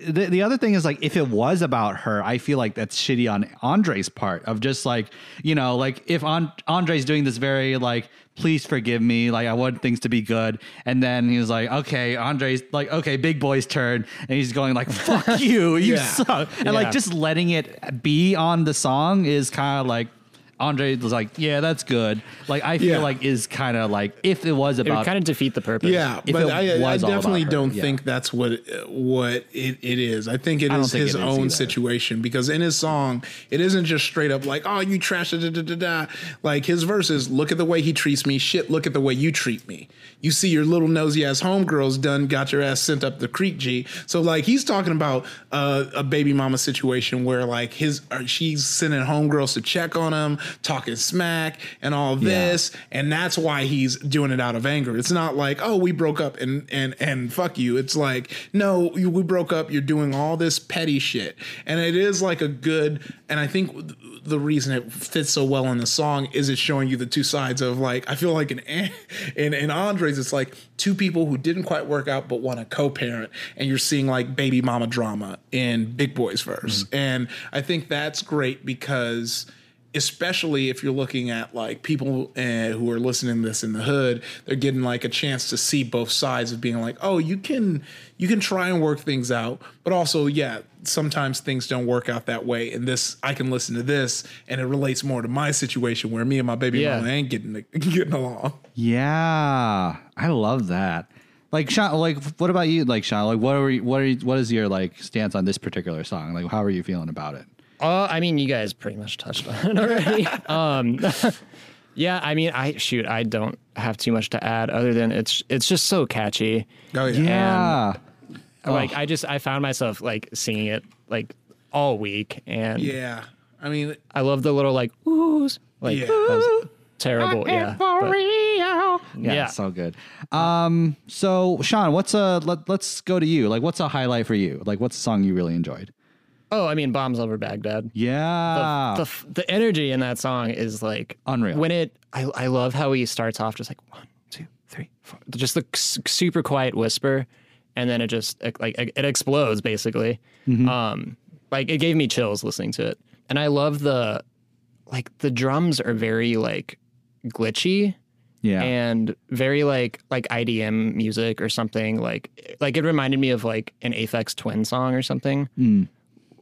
S1: The, the other thing is like if it was about her i feel like that's shitty on andre's part of just like you know like if on andre's doing this very like please forgive me like i want things to be good and then he's like okay andre's like okay Big Boi's turn and he's going like fuck you you
S2: Yeah.
S1: suck and
S4: Yeah.
S1: like just letting it be on the song is kind of like andre was like yeah that's good like i feel
S2: Yeah.
S1: like is kind of like if it was
S4: It
S1: about
S4: would kind of defeat the purpose.
S2: Yeah,
S1: If
S2: but
S1: it
S2: I, I
S1: was all about
S2: definitely
S1: her,
S2: don't
S1: yeah.
S2: think that's what what it, it is. I think it
S1: I don't
S2: is
S1: think
S2: his
S1: it is
S2: own
S1: either.
S2: situation because in his song, it isn't just straight up like, "Oh, you trash da da da da." da." Like his verses, look at the way he treats me. Shit, look at the way you treat me. You see your little nosy ass homegirls done got your ass sent up the creek, G. So like he's talking about uh, a baby mama situation where like his or she's sending homegirls to check on him, talking smack and all this, and that's why he's doing it out of anger. It's not like, oh, we broke up and and and fuck you. It's like, no, you, we broke up. You're doing all this petty shit, and it is like a good. And I think the reason it fits so well in the song is it's showing you the two sides of like I feel like in in in Andres it's like two people who didn't quite work out but want to co-parent and you're seeing like baby mama drama in Big Boi's verse mm-hmm. and I think that's great because especially if you're looking at like people uh, who are listening to this in the hood they're getting like a chance to see both sides of being like oh you can you can try and work things out but also yeah sometimes things don't work out that way and this i can listen to this and it relates more to my situation where me and my baby
S4: Yeah.
S2: mama ain't getting getting along
S1: Yeah, I love that. Like Sean, like what about you? Like Sean, like what are you, what are you, what is your like stance on this particular song? Like how are you feeling about it?
S4: Uh, I mean, you guys pretty much touched on it already. um, yeah, I mean, I shoot, I don't have too much to add other than it's it's just so catchy.
S2: oh yeah,
S1: Yeah,
S4: Like I just I found myself like singing it like all week, and
S2: yeah i mean
S4: I love the little like oohs, like
S2: Yeah.
S4: that was terrible. Yeah, but-
S1: yeah,
S4: Yeah.
S1: so good. Um, so Sean, what's a let, let's go to you. Like, what's a highlight for you? Like, what's a song you really enjoyed?
S4: Oh, I mean, bombs over Baghdad.
S1: Yeah,
S4: the, f- the energy in that song is like
S1: Unreal.
S4: When it, I, I love how he starts off just like one, two, three, four, just the super quiet whisper, and then it just like it explodes basically.
S1: Mm-hmm.
S4: Um, like it gave me chills listening to it, and I love the, like the drums are very like glitchy
S1: yeah,
S4: and very like like IDM music or something like like it reminded me of like an Aphex Twin song or something.
S1: Mm.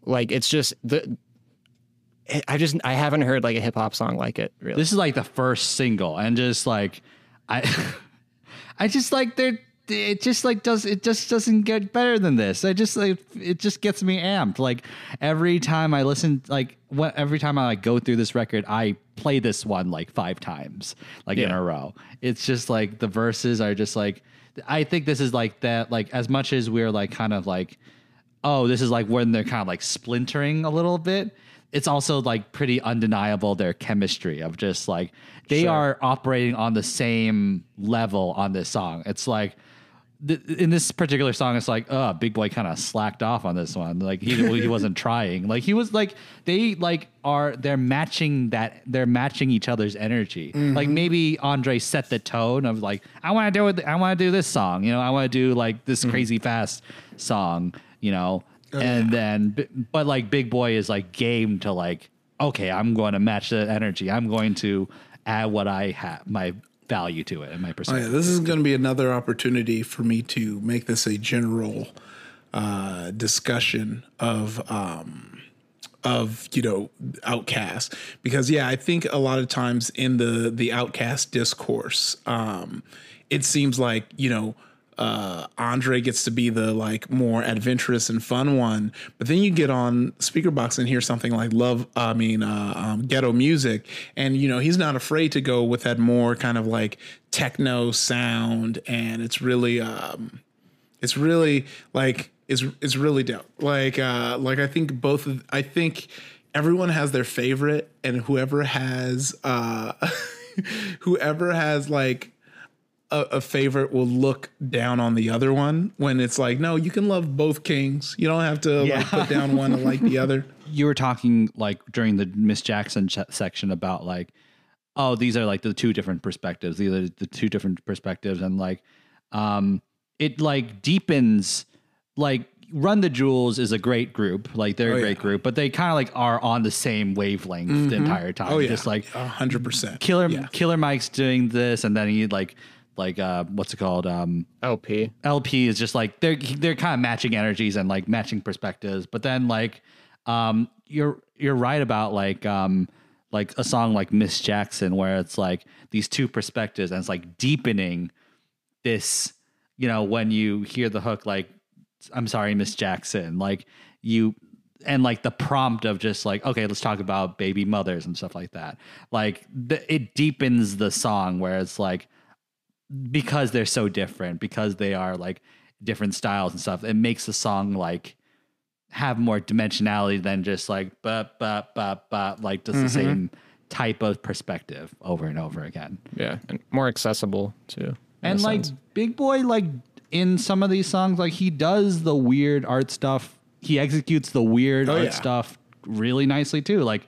S4: Like it's just the I just I haven't heard like a hip hop song like it really.
S1: this is like the first single, and just like I, I just like they're. It just like does it just doesn't get better than this. I just like it just gets me amped. Like every time I listen, like what every time I like go through this record, I play this one like five times, like in a row. It's just like the verses are just like. I think this is like that. Like as much as we're like kind of like oh, this is like when they're kind of like splintering a little bit. It's also like pretty undeniable their chemistry of just like they are operating on the same level on this song. It's like th- in this particular song, it's like, oh, Big Boi kind of slacked off on this one. Like he he wasn't trying. Like he was like they like are they're matching that they're matching each other's energy. Like mm-hmm. maybe Andre set the tone of like I want to do it. I want to do this song. You know, I want to do like this mm-hmm. crazy fast song. You know, and then but like Big Boi is like game to like okay, I'm going to match that energy. I'm going to add what I have my value to it and my
S2: Oh
S1: perspective.
S2: yeah, this is going to be another opportunity for me to make this a general uh, discussion of um, of you know Outkast because yeah, I think a lot of times in the the Outkast discourse, um, it seems like you know. Uh, Andre gets to be the like more adventurous and fun one, but then you get on Speakerboxxx and hear something like love. I mean, uh, um, GhettoMusick, and you know he's not afraid to go with that more kind of like techno sound, and it's really, um, it's really like it's it's really dope. Like uh, like I think both. Of, I think everyone has their favorite, and whoever has uh, whoever has like a, a favorite will look down on the other one when it's like, no, you can love both kings. You don't have to
S1: Yeah.
S2: like put down one and like the other.
S1: you were talking like during the Miss Jackson ch- section about like, oh, these are like the two different perspectives. These are the two different perspectives, and like, um, it like deepens. Like, Run the Jewels is a great group. Like, they're a
S2: Oh,
S1: great
S2: yeah.
S1: group, but they kind of like are on the same wavelength the entire time.
S2: Oh yeah,
S1: just like
S2: a hundred percent.
S1: Killer
S2: Yeah.
S1: Killer Mike's doing this, and then he like like uh what's it called um
S4: El-P.
S1: El-P is just like they're they're kind of matching energies and like matching perspectives. But then like um you're you're right about like um like a song like Miss Jackson where it's like these two perspectives and it's like deepening this you know when you hear the hook like I'm sorry Miss Jackson like you and like the prompt of just like okay let's talk about baby mothers and stuff like that like the, it deepens the song where it's like because they're so different because they are like different styles and stuff it makes the song like have more dimensionality than just like but but but but like just the same type of perspective over and over again
S4: Yeah, and more accessible too.
S1: and like
S4: sense.
S1: Big Boi like in some of these songs like he does the weird art stuff he executes the weird
S2: Oh,
S1: art
S2: yeah.
S1: stuff really nicely too like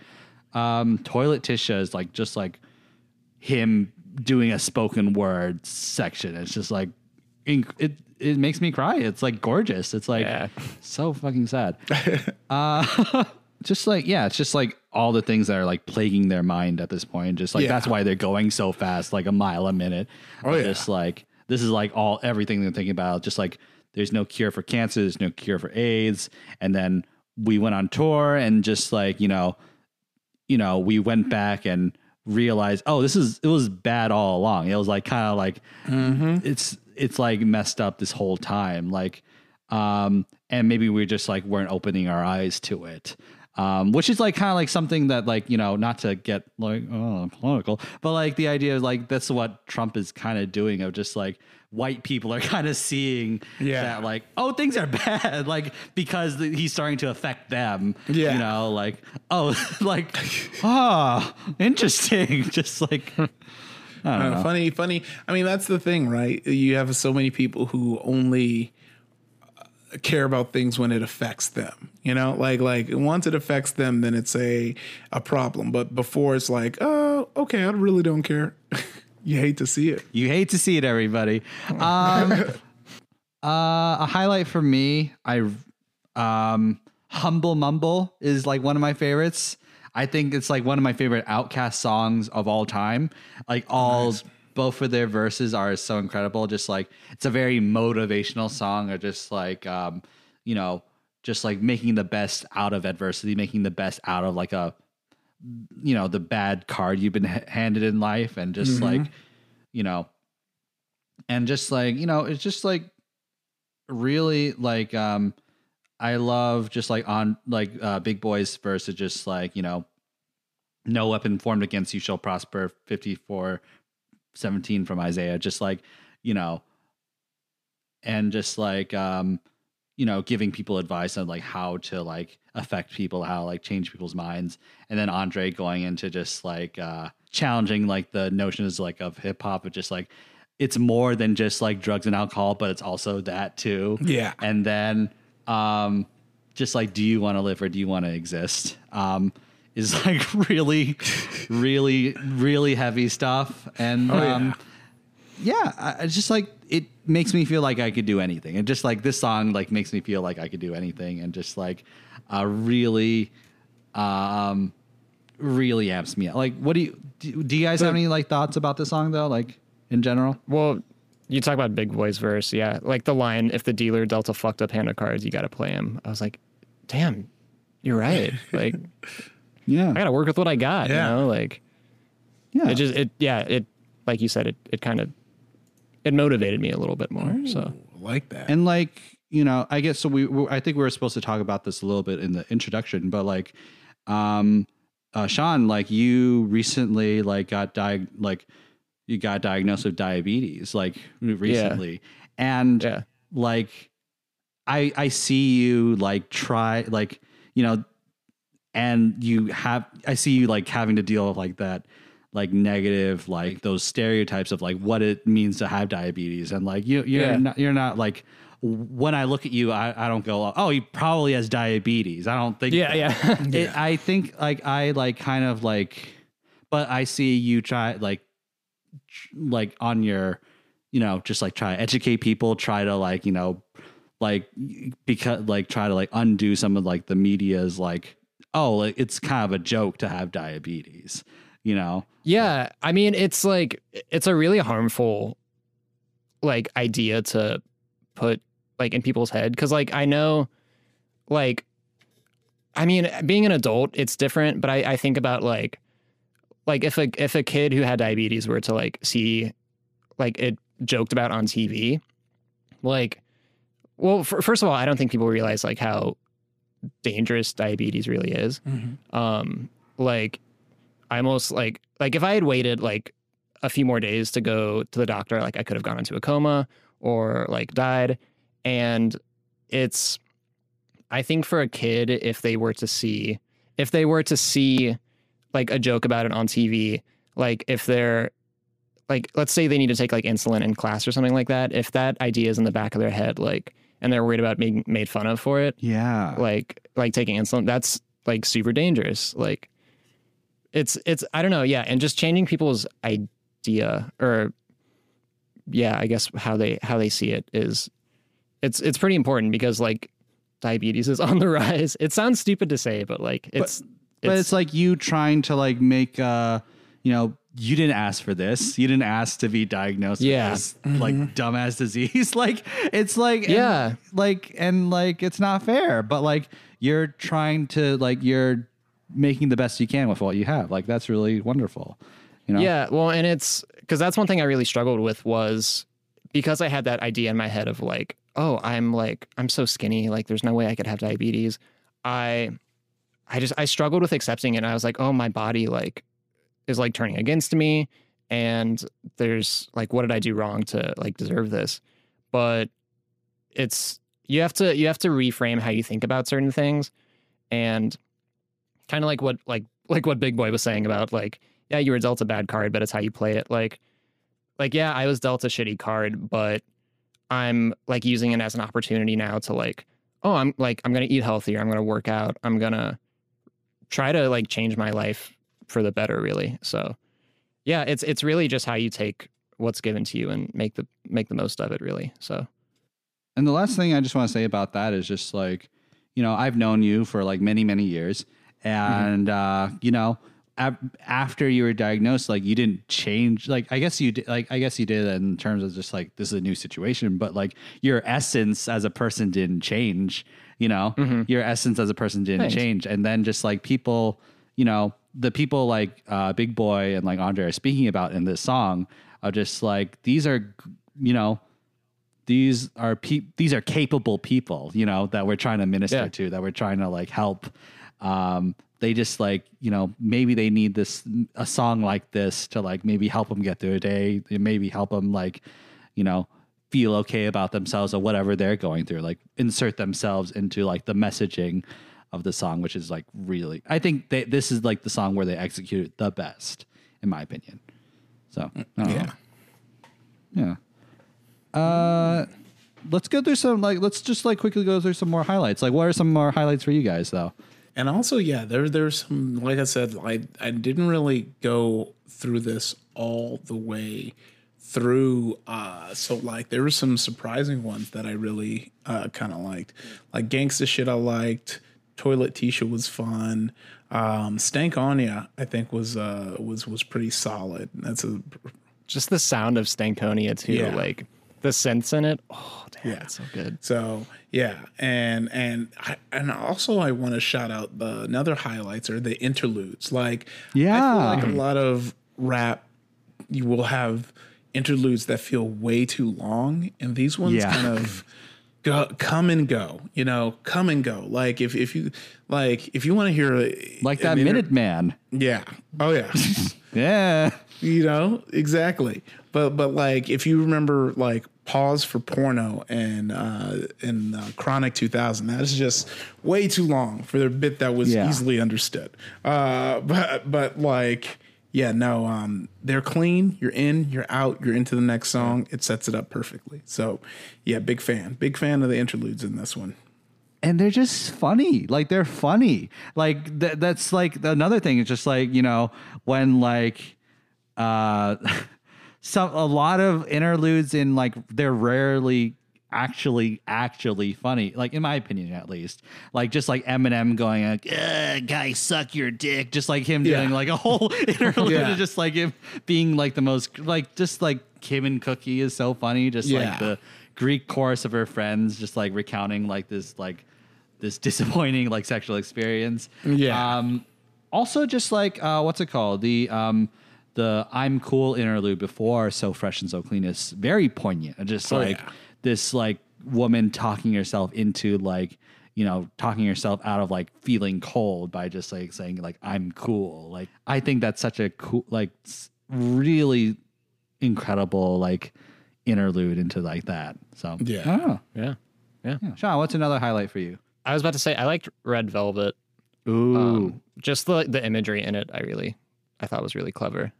S1: um toilet tisha is like just like him doing a spoken word section. It's just like it it makes me cry. It's like gorgeous. It's like
S4: Yeah.
S1: so fucking sad. Uh just like yeah it's just like all the things that are like plaguing their mind at this point. Just like
S2: Yeah.
S1: that's why they're going so fast like a mile a minute.
S2: Oh, yeah.
S1: just like this is like all everything they're thinking about. Just like there's no cure for cancer. There's no cure for aids. And then we went on tour and just like you know you know we went back and realized oh this is it was bad all along. It was like kind of like it's it's like messed up this whole time. Like um and maybe we just like weren't opening our eyes to it. Um which is like kind of like something that like you know not to get like oh political but like the idea of like that's what trump is kind of doing of just like white people are kind of seeing
S2: Yeah.
S1: that like oh things are bad like because the, he's starting to affect them
S2: Yeah.
S1: you know like oh like ah interesting just like I don't
S2: Uh,
S1: know.
S2: funny, funny. I mean, that's the thing, right? You have so many people who only uh, care about things when it affects them. You know, like like once it affects them, then it's a a problem. But before it's like, oh, okay, I really don't care. You hate to see it.
S1: You hate to see it, everybody. Um, uh, a highlight for me, I um, "Humble Mumble" is like one of my favorites. I think it's like one of my favorite Outkast songs of all time. Like all, both of their verses are so incredible. Just like it's a very motivational song, or just like um, you know, just like making the best out of adversity, making the best out of like a you know the bad card you've been handed in life and just like you know and just like you know it's just like really like um i love just like on like uh Big Boi's versus just like you know no weapon formed against you shall prosper. 54 17 from isaiah. Just like you know and just like um you know giving people advice on like how to like affect people how like change people's minds. And then andre going into just like uh challenging like the notions like of hip hop of just like it's more than just like drugs and alcohol but it's also that too.
S2: Yeah.
S1: and then um just like do you want to live or do you want to exist? Um is like really really really heavy stuff. And
S2: Oh, yeah.
S1: um yeah, I, I just like it makes me feel like I could do anything, and just like this song, like makes me feel like I could do anything, and just like uh, really, um, really amps me. up. Like, what do you do? Do you guys have any like thoughts about this song though? Like in general?
S4: Well, you talk about Big Boi's verse, yeah. Like the line, if the dealer dealt a fucked up hand of cards, you got to play him. I was like, damn, you're right. Like,
S1: Yeah,
S4: I got to work with what I got,
S2: Yeah.
S4: you know? Like,
S1: yeah.
S4: it just, it, yeah, it, like you said, it, it kind of, it motivated me a little bit more. So,
S2: I like that.
S1: and like you know i guess so we, we i think we were supposed to talk about this a little bit in the introduction but like um uh sean like you recently like got diag like you got diagnosed with diabetes like recently and
S4: yeah.
S1: like i i see you like try like you know and you have i see you like having to deal with like that like negative like those stereotypes of like what it means to have diabetes and like you you're
S4: Yeah.
S1: not you're not like when I look at you I, I don't go oh he probably has diabetes I don't think
S4: Yeah, yeah.
S1: it, I think like I like kind of like, but I see you try like, like on your, you know, just like try to educate people, try to like you know, like because like try to like undo some of like the media's like, oh, like, it's kind of a joke to have diabetes, you know?
S4: Yeah, I mean, it's like it's a really harmful like idea to put like in people's head. Because like I know like I mean being an adult it's different but I, I think about like like if a if a kid who had diabetes were to like see like it joked about on TV like well f- first of all I don't think people realize like how dangerous diabetes really is. Um like I almost like like if I had waited like a few more days to go to the doctor, like I could have gone into a coma or like died. And it's I think for a kid, if they were to see if they were to see like a joke about it on TV, like if they're like let's say they need to take like insulin in class or something like that, if that idea is in the back of their head, like and they're worried about being made fun of for it,
S1: Yeah.
S4: like like taking insulin that's like super dangerous like it's it's i don't know yeah and just changing people's idea or yeah i guess how they how they see it is it's it's pretty important because like diabetes is on the rise. It sounds stupid to say but like it's
S1: but it's, like you trying to like make uh you know you didn't ask for this. You didn't ask to be diagnosed
S4: Yeah.
S1: with this like dumbass disease. Like it's like and,
S4: Yeah.
S1: like and like it's not fair. But like you're trying to like you're making the best you can with what you have. Like that's really wonderful you know?
S4: Yeah, well, and it's because that's one thing I really struggled with was because I had that idea in my head of like, oh, I'm like I'm so skinny, like there's no way I could have diabetes. I I just I struggled with accepting it. I was like, oh, my body like is like turning against me and there's like what did I do wrong to like deserve this? But it's you have to you have to reframe how you think about certain things and kind of like what like like what Big Boi was saying about like yeah, you were dealt a bad card, but it's how you play it. Like, like yeah, I was dealt a shitty card, but I'm like using it as an opportunity now to like, oh, I'm like I'm gonna eat healthier. I'm gonna work out. I'm gonna try to like change my life for the better, really. So, yeah, it's it's really just how you take what's given to you and make the make the most of it, really. So,
S1: And the last thing I just want to say about that is just like, you know, I've known you for like many, many years. And, uh, you know, after you were diagnosed, like you didn't change. Like, I guess you did, like, I guess you did in terms of just like, this is a new situation, but like your essence as a person didn't change, you know, your essence as a person didn't
S4: Thanks.
S1: change. And then just like people, you know, the people like uh, Big Boi and like Andre are speaking about in this song are just like, these are, you know, these are pe- these are capable people, you know, that we're trying to minister
S4: Yeah.
S1: to, that we're trying to like help. Um, they just like, you know, maybe they need this a song like this to like maybe help them get through a day, maybe help them like, you know, feel okay about themselves or whatever they're going through. Like insert themselves into like the messaging of the song, which is like really, I think they, this is like the song where they execute it the best, in my opinion. So don't know.
S2: Yeah.
S1: Yeah. Uh, let's go through some like let's just like quickly go through some more highlights. Like, what are some more highlights for you guys though?
S2: And also, yeah, there there's some like I said, I I didn't really go through this all the way through. Uh, so like there were some surprising ones that I really uh, kind of liked, like Gangsta shit. I liked Toilet Tisha was fun. Um, Stankonia, I think was uh was was pretty solid. That's a
S4: just the sound of Stankonia too,
S2: Yeah.
S4: like the synths in it. Oh, damn,
S2: Yeah.
S4: it's so good.
S2: So yeah, and and I, and also I want to shout out the another highlights are the interludes. Like I
S1: Yeah.
S2: feel like a lot of rap, you will have interludes that feel way too long, and these ones
S1: Yeah.
S2: kind of go come and go. You know, come and go. Like if if you like if you want to hear a-
S1: Like that
S2: inter-
S1: Minute Man.
S2: yeah. Oh yeah.
S1: Yeah.
S2: you know exactly but but like if you remember like pause for porno and uh and uh, chronic 2000 that is just way too long for the bit that was
S1: Yeah.
S2: easily understood uh but but like yeah, no, um, they're clean. You're in, you're out, you're into the next song. It sets it up perfectly. So, yeah, big fan, big fan of the interludes in this one.
S1: and they're just funny. Like they're funny. Like th- that's like another thing. It's just like you know when like uh some a lot of interludes in like they're rarely actually actually funny like in my opinion at least like just like eminem going like "Ugh, guy suck your dick just like him doing
S2: Yeah.
S1: like a whole interlude
S2: Yeah.
S1: just like him being like the most like just like kim and cookie is so funny just
S2: Yeah.
S1: like the greek chorus of her friends just like recounting like this like this disappointing like sexual experience
S2: Yeah.
S1: um also just like uh what's it called the um the i'm cool interlude before so fresh and so clean is very poignant and just
S2: Oh,
S1: like
S2: yeah.
S1: This like woman talking herself into like you know talking herself out of like feeling cold by just like saying like i'm cool like i think that's such a cool like really incredible like interlude into like that so
S2: Yeah.
S1: I.
S4: Yeah. Yeah.
S1: Yeah. sean what's another highlight for you
S4: I was about to say I liked Red Velvet.
S1: ooh
S4: Um, just the the imagery in it, I really, I thought was really clever.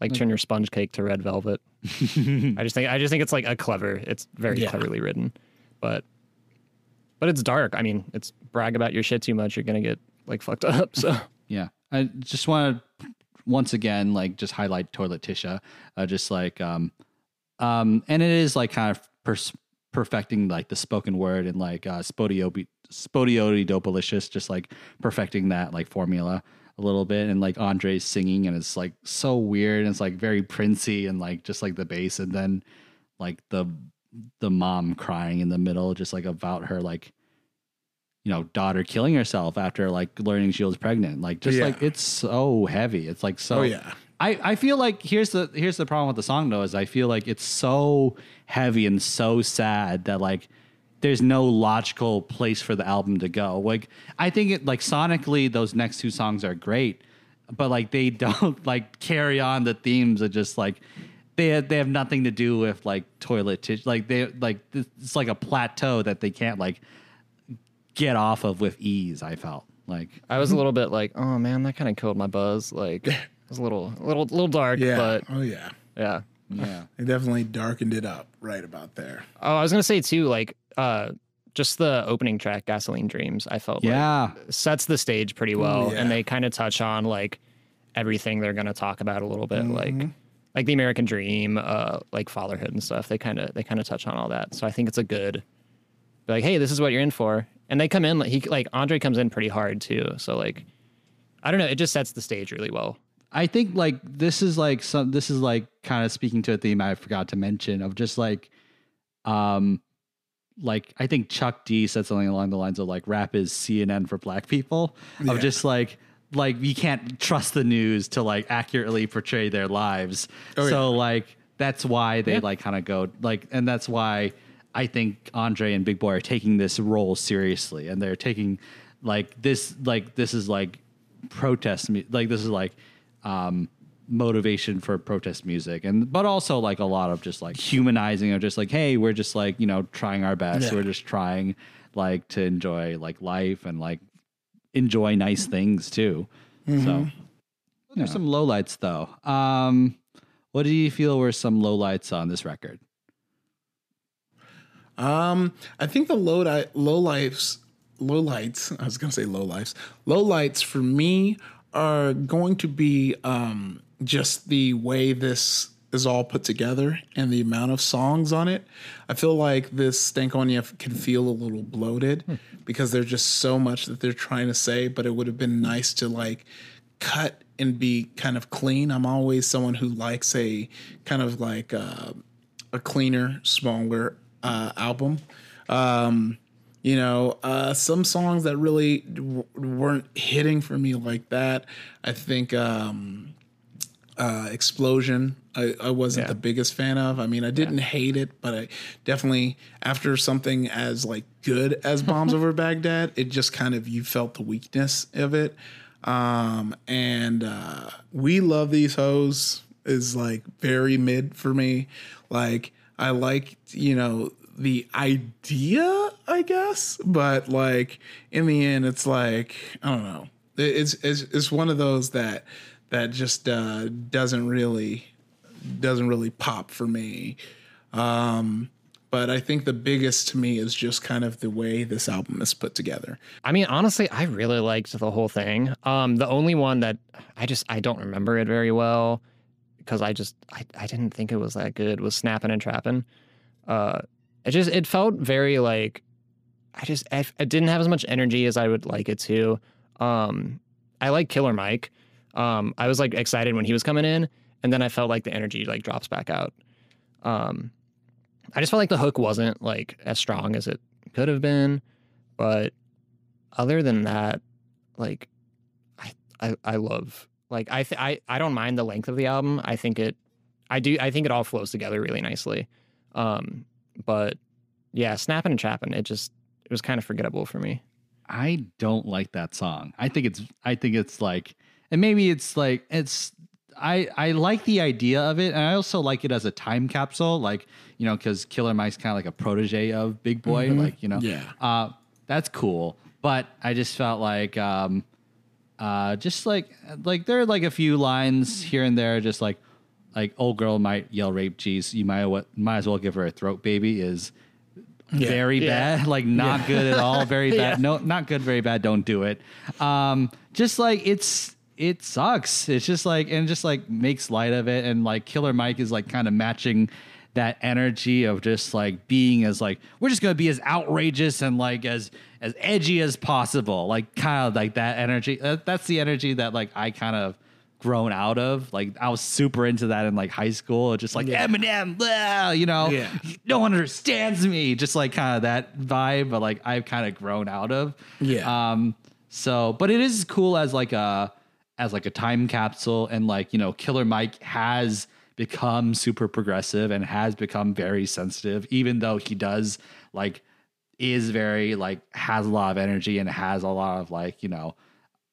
S4: Like turn your sponge cake to red velvet. I just think I just think it's like a clever. It's very
S2: Yeah.
S4: cleverly written, but but it's dark. I mean, it's brag about your shit too much, you're gonna get like fucked up. So
S1: Yeah, I just want to once again like just highlight Toilet Tisha, uh, just like um, um, and it is like kind of pers- perfecting like the spoken word and like uh, Spodio Spottieottiedopaliscious, just like perfecting that like formula a little bit, and like Andre's singing and it's like so weird and it's like very princey and like just like the bass, and then like the the mom crying in the middle, just like about her like you know daughter killing herself after like learning she was pregnant like just
S2: Yeah.
S1: like it's so heavy it's like so
S2: Oh, yeah.
S1: I, I feel like here's the here's the problem with the song though is I feel like it's so heavy and so sad that like there's no logical place for the album to go. Like I think it like sonically those next two songs are great, but like they don't like carry on the themes of just like they have, they have nothing to do with like Toilet Tisha. Like they like it's like a plateau that they can't like get off of with ease. I felt like
S4: I was a little bit like, oh man, that kind of killed my buzz. Like it was a little, a little, little dark,
S2: Yeah.
S4: but
S2: oh yeah.
S4: yeah.
S1: yeah
S2: They definitely darkened it up right about there.
S4: Oh, I was gonna say too, like, uh, just the opening track, "Gasoline Dreams." I felt
S1: yeah
S4: like sets the stage pretty well,
S2: yeah.
S4: and they kind of touch on like everything they're gonna talk about a little bit,
S2: Mm-hmm.
S4: like like the American Dream, uh, like fatherhood and stuff. They kind of they kind of touch on all that. So I think it's a good, like, hey, this is what you're in for, and they come in like he like Andre comes in pretty hard too. So like, I don't know, it just sets the stage really well.
S1: I think like this is like some this is like kind of speaking to a theme I forgot to mention of just like um like I think Chuck D said something along the lines of like rap is CNN for black people of just like like you can't trust the news to like accurately portray their lives.
S2: Oh,
S1: so like that's why they like kind of go like and that's why I think Andre and Big Boi are taking this role seriously and they're taking like this like this is like protest mu- like this is like um motivation for protest music and but also like a lot of just like humanizing of just like hey we're just like you know trying our best
S2: Yeah.
S1: we're just trying like to enjoy like life and like enjoy nice things too so there's some lowlights though um what do you feel were some lowlights on this record
S2: Um, I think the low low lives, low lights. I was gonna say low lives. Low lights for me are going to be um, just the way this is all put together and the amount of songs on it. I feel like this Stankonia can feel a little bloated because there's just so much that they're trying to say. But it would have been nice to like cut and be kind of clean. I'm always someone who likes a kind of like. Uh, a cleaner, smaller uh, album. Um, you know, uh, some songs that really w- weren't hitting for me like that. I think um, uh, Explosion, I, I wasn't
S4: Yeah.
S2: the biggest fan of. I mean, I didn't hate it, but I definitely, after something as like good as Bombs Over Baghdad, it just kind of, you felt the weakness of it. Um, and uh, We Love These Hoes is like very mid for me. Like, I like, you know, the idea, I guess, but like in the end, it's like, I don't know. It's, it's, it's one of those that that just uh, doesn't really doesn't really pop for me. Um, but I think the biggest to me is just kind of the way this album is put together.
S4: I mean, honestly, I really liked the whole thing. Um, the only one that I just I don't remember it very well because I just I, I didn't think it was that good was snapping and trapping. Uh, it just it felt very like I just I, it didn't have as much energy as I would like it to. Um, I like Killer Mike. Um, I was like excited when he was coming in, and then I felt like the energy like drops back out. Um, I just felt like the hook wasn't like as strong as it could have been, but other than that, like I I, I love like I, th- I I don't mind the length of the album. I think it I do I think it all flows together really nicely. Um, but yeah, snapping and trapping, it just it was kind of forgettable for me.
S1: I don't like that song. I think it's I think it's like and maybe it's like it's I I like the idea of it and I also like it as a time capsule like you know cuz Killer Mike's kind of like a protege of Big Boi like you know
S2: Yeah.
S1: uh that's cool but I just felt like um uh just like like there are like a few lines here and there just like like old girl might yell rape geez you might what might as well give her a throat baby is very
S4: Yeah.
S1: bad, like not good at all, very bad. No, not good, very bad. Don't do it. Um, just like it's it sucks. It's just like and just like makes light of it, and like Killer Mike is like kind of matching that energy of just like being as like we're just gonna be as outrageous and like as as edgy as possible, like kind of like that energy. That, that's the energy that like I kind of grown out of. Like I was super into that in like high school, just like Eminem, blah, you know,
S2: Yeah.
S1: no one understands me. Just like kind of that vibe, but like I've kind of grown out of.
S2: Yeah.
S1: Um. So, but it is cool as like a as like a time capsule, and like you know, Killer Mike has become super progressive and has become very sensitive, even though he does like is very like has a lot of energy and has a lot of like you know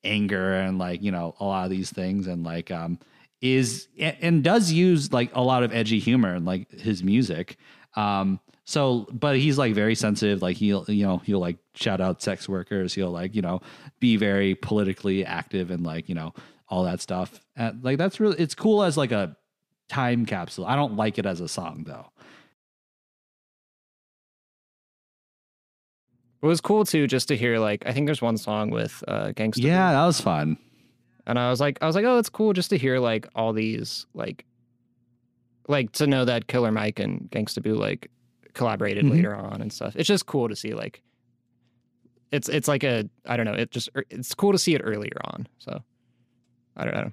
S1: anger and like you know a lot of these things and like um is and, does use like a lot of edgy humor and like his music um so but he's like very sensitive like he'll you know he'll like shout out sex workers. He'll like you know be very politically active and like you know all that stuff. And, like that's really it's cool as like a time capsule. I don't like it as a song though.
S4: It was cool too just to hear like I think there's one song with uh Gangsta.
S1: Yeah that was fun.
S4: And I was like I was like oh it's cool just to hear like all these like like to know that Killer Mike and Gangsta Boo like collaborated
S1: Mhm.
S4: later on and stuff. It's just cool to see like it's it's like a I don't know it just it's cool to see it earlier on. So I don't know.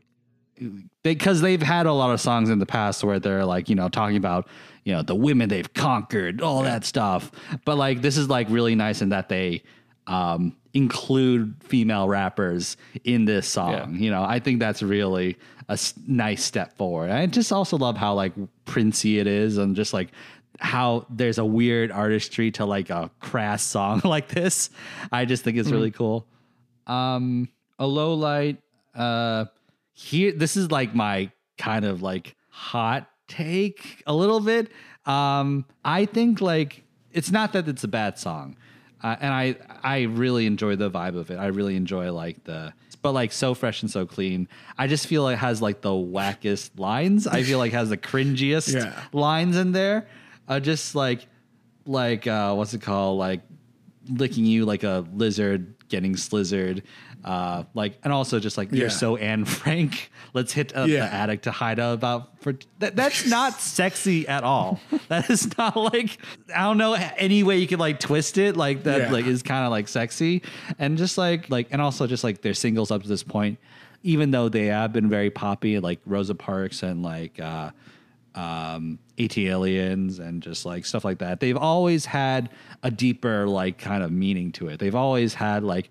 S1: because they've had a lot of songs in the past where they're like you know talking about you know the women they've conquered all that stuff but like this is like really nice in that they um include female rappers in this song you know i think that's really a s- nice step forward. I just also love how like princey it is and just like how there's a weird artistry to like a crass song like this. I just think it's really cool. Um a low light uh here this is like my kind of like hot take a little bit. Um i think like it's not that it's a bad song. Uh, and i i really enjoy the vibe of it. I really enjoy like the but like so fresh and so clean. I just feel it has like the wackest lines. I feel like has the cringiest
S2: Yeah.
S1: lines in there. Uh, just like like uh what's it called? Like licking you like a lizard getting slizzard uh like and also just like
S2: Yeah.
S1: you're so Anne Frank let's hit up
S2: Yeah.
S1: the attic to hide out about for that, that's not sexy at all that is not like I don't know any way you could like twist it like that
S2: Yeah.
S1: like is kind of like sexy and just like like and also just like their singles up to this point even though they have been very poppy like Rosa Parks and like uh um ATLiens and just like stuff like that. They've always had a deeper like kind of meaning to it. They've always had like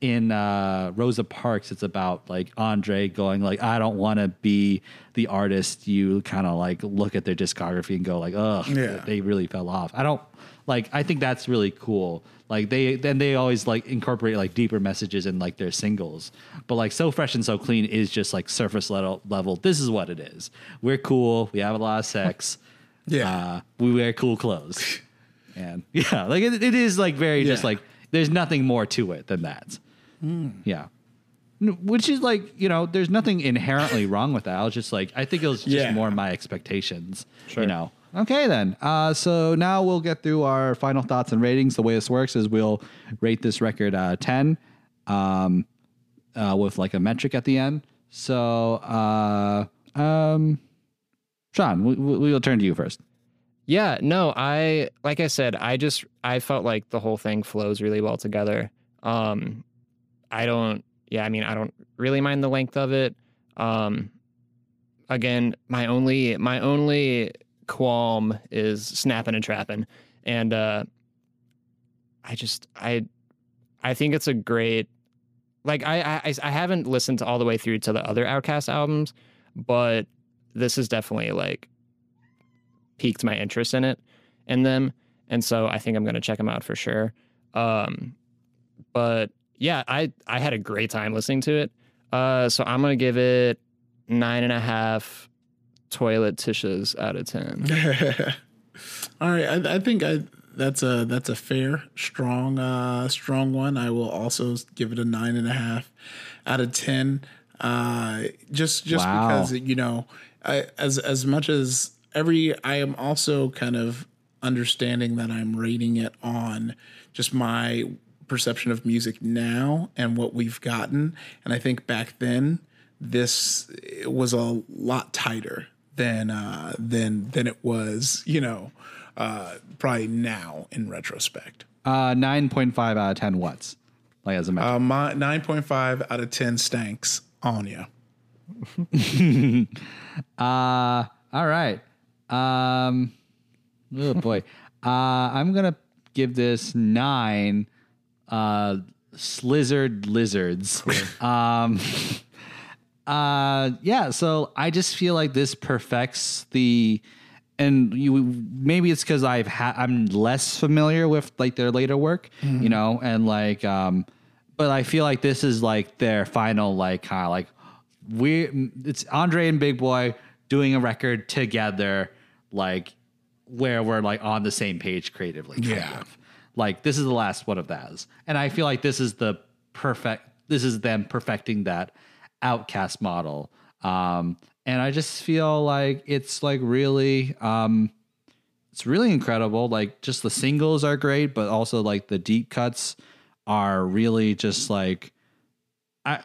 S1: in uh Rosa Parks it's about like Andre going like I don't want to be the artist you kind of like look at their discography and go like ugh
S2: Yeah.
S1: they really fell off. I don't like I think that's really cool. Like they then they always like incorporate like deeper messages in like their singles. But like so fresh and so clean is just like surface level level. This is what it is. We're cool. We have a lot of sex.
S2: Yeah.
S1: Uh, we wear cool clothes. And yeah, like it, it is like very just like there's nothing more to it than that. Yeah. Which is like, you know, there's nothing inherently wrong with that. I was just like, I think it was just
S2: Yeah.
S1: more my expectations.
S4: Sure.
S1: You know. Okay then. Uh, so now we'll get through our final thoughts and ratings. The way this works is we'll rate this record uh, ten, um, uh, with like a metric at the end. So, uh, um, Sean, we, we- we'll turn to you first.
S4: Yeah, no, I like I said, I just I felt like the whole thing flows really well together. Um I don't yeah, I mean, I don't really mind the length of it. Um again, my only my only qualm is snapping and trapping. And uh I just I I think it's a great like I I I haven't listened to all the way through to the other Outkast albums, but this is definitely like piqued my interest in it in them and so i think i'm going to check them out for sure um but yeah i i had a great time listening to it uh so i'm going to give it nine and a half Toilet Tishas out of ten
S2: All right, I, I think I that's a that's a fair, strong, uh, strong one. I will also give it a nine and a half out of ten. Uh, just just
S1: Wow.
S2: because you know, I, as as much as every, I am also kind of understanding that I'm rating it on just my perception of music now and what we've gotten. And I think back then this was a lot tighter than uh, than than it was, you know, uh, probably now in retrospect.
S1: Uh, nine point five out of ten. What's like as a metric?
S2: Uh, my nine point five out of ten stanks on you.
S1: Uh, all right. Um, oh boy. Uh, I'm gonna give this nine. Uh, slizzard lizards. um, uh, yeah. So I just feel like this perfects the, and you maybe it's because I've had I'm less familiar with like their later work, you know, and like um, but I feel like this is like their final like kind of like we it's Andre and Big Boi doing a record together, like where we're like on the same page creatively.
S2: Yeah.
S1: of. Like this is the last one of those. And I feel like this is the perfect this is them perfecting that Outkast model. Um and I just feel like it's like really um it's really incredible. Like just the singles are great, but also like the deep cuts are really just like I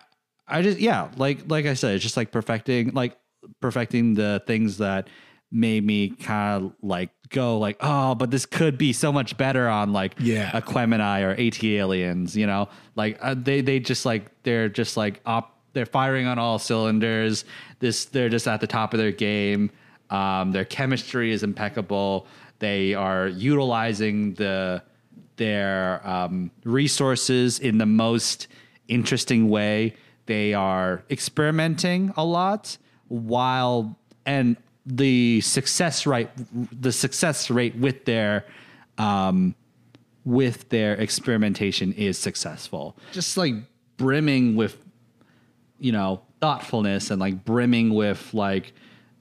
S1: I just yeah, like like I said, it's just like perfecting like perfecting the things that made me kind of like go like oh but this could be so much better on like
S2: Yeah.
S1: Aquemini or ATLiens you know? Like uh, they they just like they're just like op they're firing on all cylinders. This they're just at the top of their game. Um their chemistry is impeccable. They are utilizing the their um, resources in the most interesting way. They are experimenting a lot while and the success rate the success rate with their um, with their experimentation is successful. Just like brimming with you know thoughtfulness and like brimming with like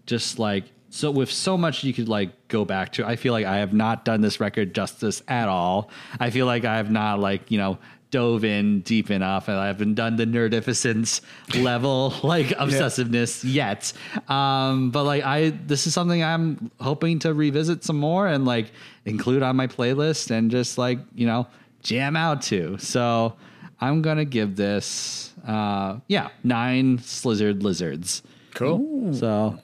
S1: just like so with so much you could like go back to i feel like i have not done this record justice at all i feel like i have not like you know dove in deep enough and i haven't done the nerdificence level like obsessiveness yet um but like i this is something i'm hoping to revisit some more and like include on my playlist and just like you know jam out to so i'm gonna give this uh yeah nine slizzard lizards
S2: Cool.
S1: so,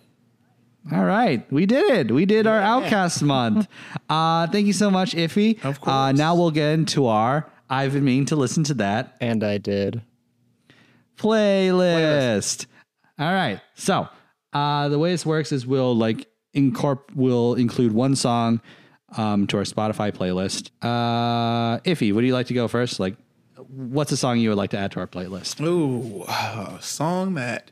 S1: all right, we did it. We did our Outkast month. Uh, thank you so much, Ify.
S2: Of
S1: Uh,
S2: course.
S1: now we'll get into our I've been meaning to listen to that
S4: and i did
S1: playlist. All right. So, uh, the way this works is we'll like incorp we'll include one song um, to our Spotify playlist. Uh, Ify, would you like to go first? Like, what's a song you would like to add to our playlist?
S2: Ooh, a song that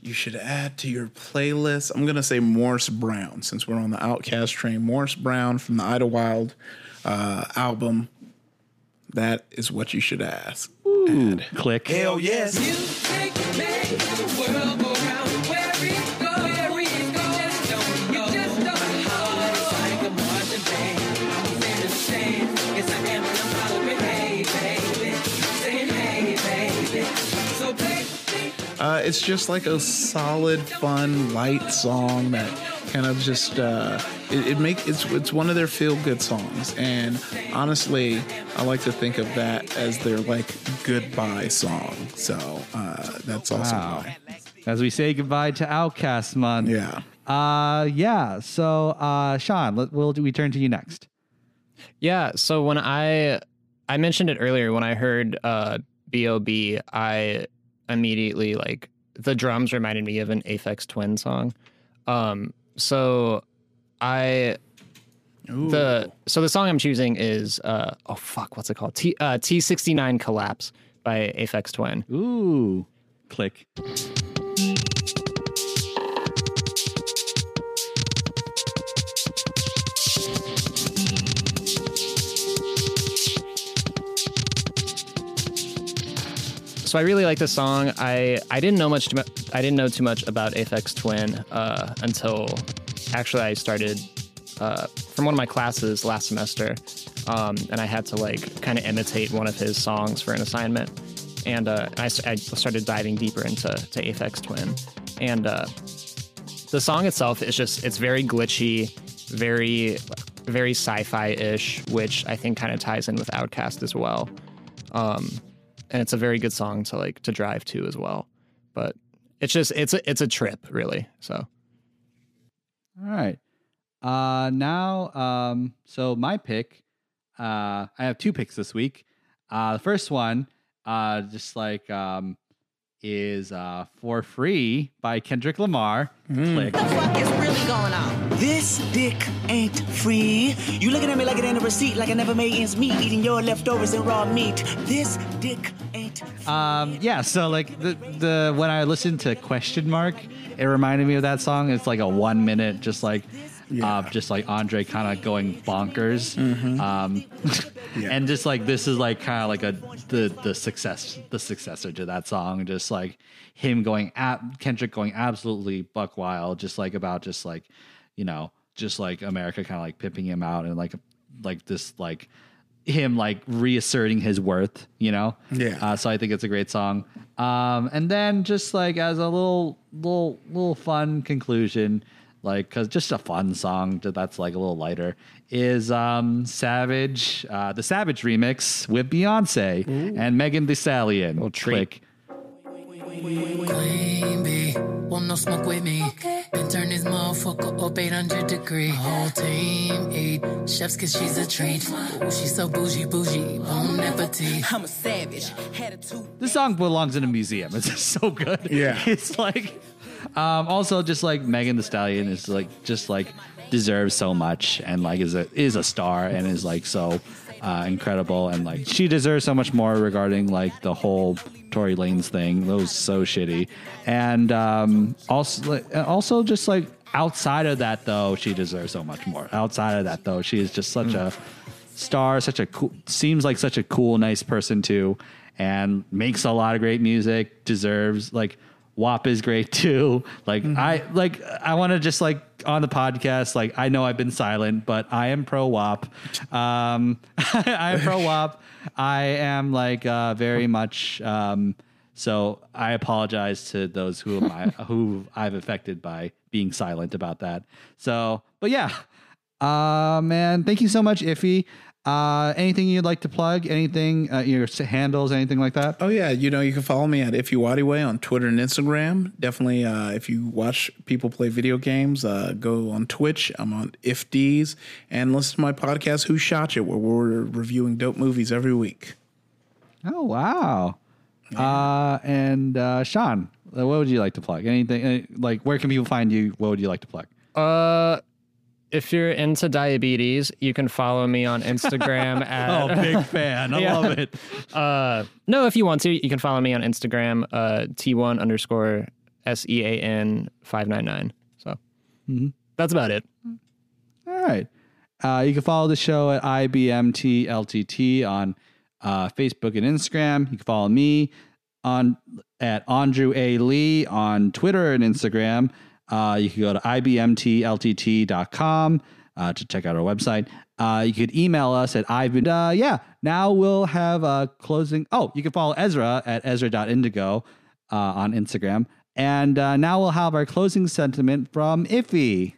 S2: you should add to your playlist. I'm gonna say Morris Brown since we're on the Outkast train. Morris Brown from the Idlewild uh, album. That is what you should ask. Add.
S1: Click.
S5: Hell yes.
S6: Music makes the world go round. Where it goes, where it goes, don't know. You just don't know. It's like a marching band. I'm saying the same. Yes, I am, and I'm following. Hey, baby, saying hey, baby. So play uh,
S2: it's just like a solid, fun, light song that kind of just uh, it, it make it's it's one of their feel good songs. And honestly, I like to think of that as their like goodbye song. So uh, that's also
S1: Wow.
S2: why.
S1: As we say goodbye to Outkast Month.
S2: Yeah.
S1: Uh, yeah. So, uh, Sean, let, we'll we turn to you next.
S4: Yeah. So when I I mentioned it earlier when I heard uh B.O.B. I immediately like the drums reminded me of an Aphex Twin song. Um. So I the so the song I'm choosing is uh oh fuck what's it called T uh T sixty nine Collapse by Aphex Twin.
S1: Ooh, click.
S4: So I really like this song. I I didn't know much. Too I didn't know too much about Aphex Twin uh, until actually I started uh, from one of my classes last semester, um, and I had to like kind of imitate one of his songs for an assignment, and uh, I, I started diving deeper into to Aphex Twin, and uh, the song itself is just it's very glitchy, very very sci-fi ish, which I think kind of ties in with Outkast as well. Um, and it's a very good song to like to drive to as well. But it's just it's a it's a trip really. So
S1: All right. Uh, now, um, so my pick, uh, I have two picks this week. Uh, the first one, uh, just like, um, is uh, for free by Kendrick Lamar. Click.
S5: fuck is really going on?
S7: This dick ain't free. You looking at me like it ain't a receipt, like I never made ends meet, eating your leftovers and raw meat. This dick ain't free.
S1: Um, yeah, so like the the when I listened to Question Mark, it reminded me of that song. It's like a one minute, just like, uh, just like Andre kind of going bonkers, um, and just like this is like kind of like a the the success the successor to that song, just like him going at Kendrick going absolutely buck wild, just like about just like you know just like America kind of like pimping him out and like like this like him like reasserting his worth, you know?
S2: Yeah.
S1: Uh, so I think it's a great song. Um, and then just like as a little, little, little fun conclusion, like, cause just a fun song that's like a little lighter is, um, Savage, uh, the Savage remix with Beyonce and Megan Thee Stallion.
S4: Little treat.
S1: Click.
S6: Queen bee, want no smoke with me. Been turn this motherfucker up 800 degree. Whole team eat chefs cause she's a treat. Ooh, she's so bougie, bougie, bon appetit.
S5: I'm a savage. Had a two.
S1: This song belongs in a museum. It's just so good.
S2: Yeah.
S1: It's like um also just like Megan Thee Stallion is like just like deserves so much and like is a is a star and is like so uh incredible and like she deserves so much more regarding like the whole Tory Lanez thing. That was so shitty. And um also also just like outside of that though, she deserves so much more. Outside of that though, she is just such a star, such a cool, seems like such a cool, nice person too, and makes a lot of great music. Deserves like WAP is great too. Like I like I want to just like on the podcast. Like I know I've been silent, but I am pro WAP. Um, I am pro WAP. I am like uh, very much. Um, so I apologize to those who am I, who I've affected by being silent about that. So, but yeah, uh, man, thank you so much, Ify. Uh, anything you'd like to plug? Anything, uh, your handles, anything like that?
S2: Oh yeah, you know you can follow me at Ify Nwadiwe on Twitter and Instagram. Definitely, uh, if you watch people play video games, uh, go on Twitch. I'm on If D's and listen to my podcast Who Shot You, where we're reviewing dope movies every week.
S1: Oh, wow. Uh, and uh, Sean, uh, what would you like to plug? Anything uh, like where can people find you? What would you like to plug?
S4: uh, if you're into diabetes, you can follow me on Instagram at
S1: big fan. I
S4: Yeah.
S1: love it.
S4: uh no if you want to you can follow me on instagram uh t1 underscore s-e-a-n 599 so that's about it
S1: All right. Uh, you can follow the show at IBMTLTT on uh, Facebook and Instagram. You can follow me on at Andrew A. Lee on Twitter and Instagram. Uh, you can go to IBMTLTT.com uh, to check out our website. Uh, you could email us at Ivan. Uh, yeah, now we'll have a closing. Oh, you can follow Ezra at Ezra.indigo uh, on Instagram. And uh, now we'll have our closing sentiment from Ify.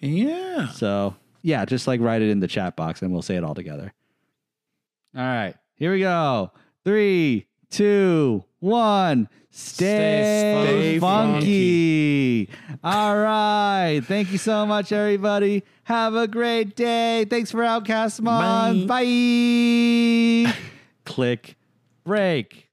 S2: Yeah.
S1: So, yeah, just like write it in the chat box and we'll say it all together. All right, here we go. Three, two, one. Stay,
S4: Stay
S1: funky. All right. Thank you so much, everybody. Have a great day. Thanks for Outkast Month. Bye. Click break.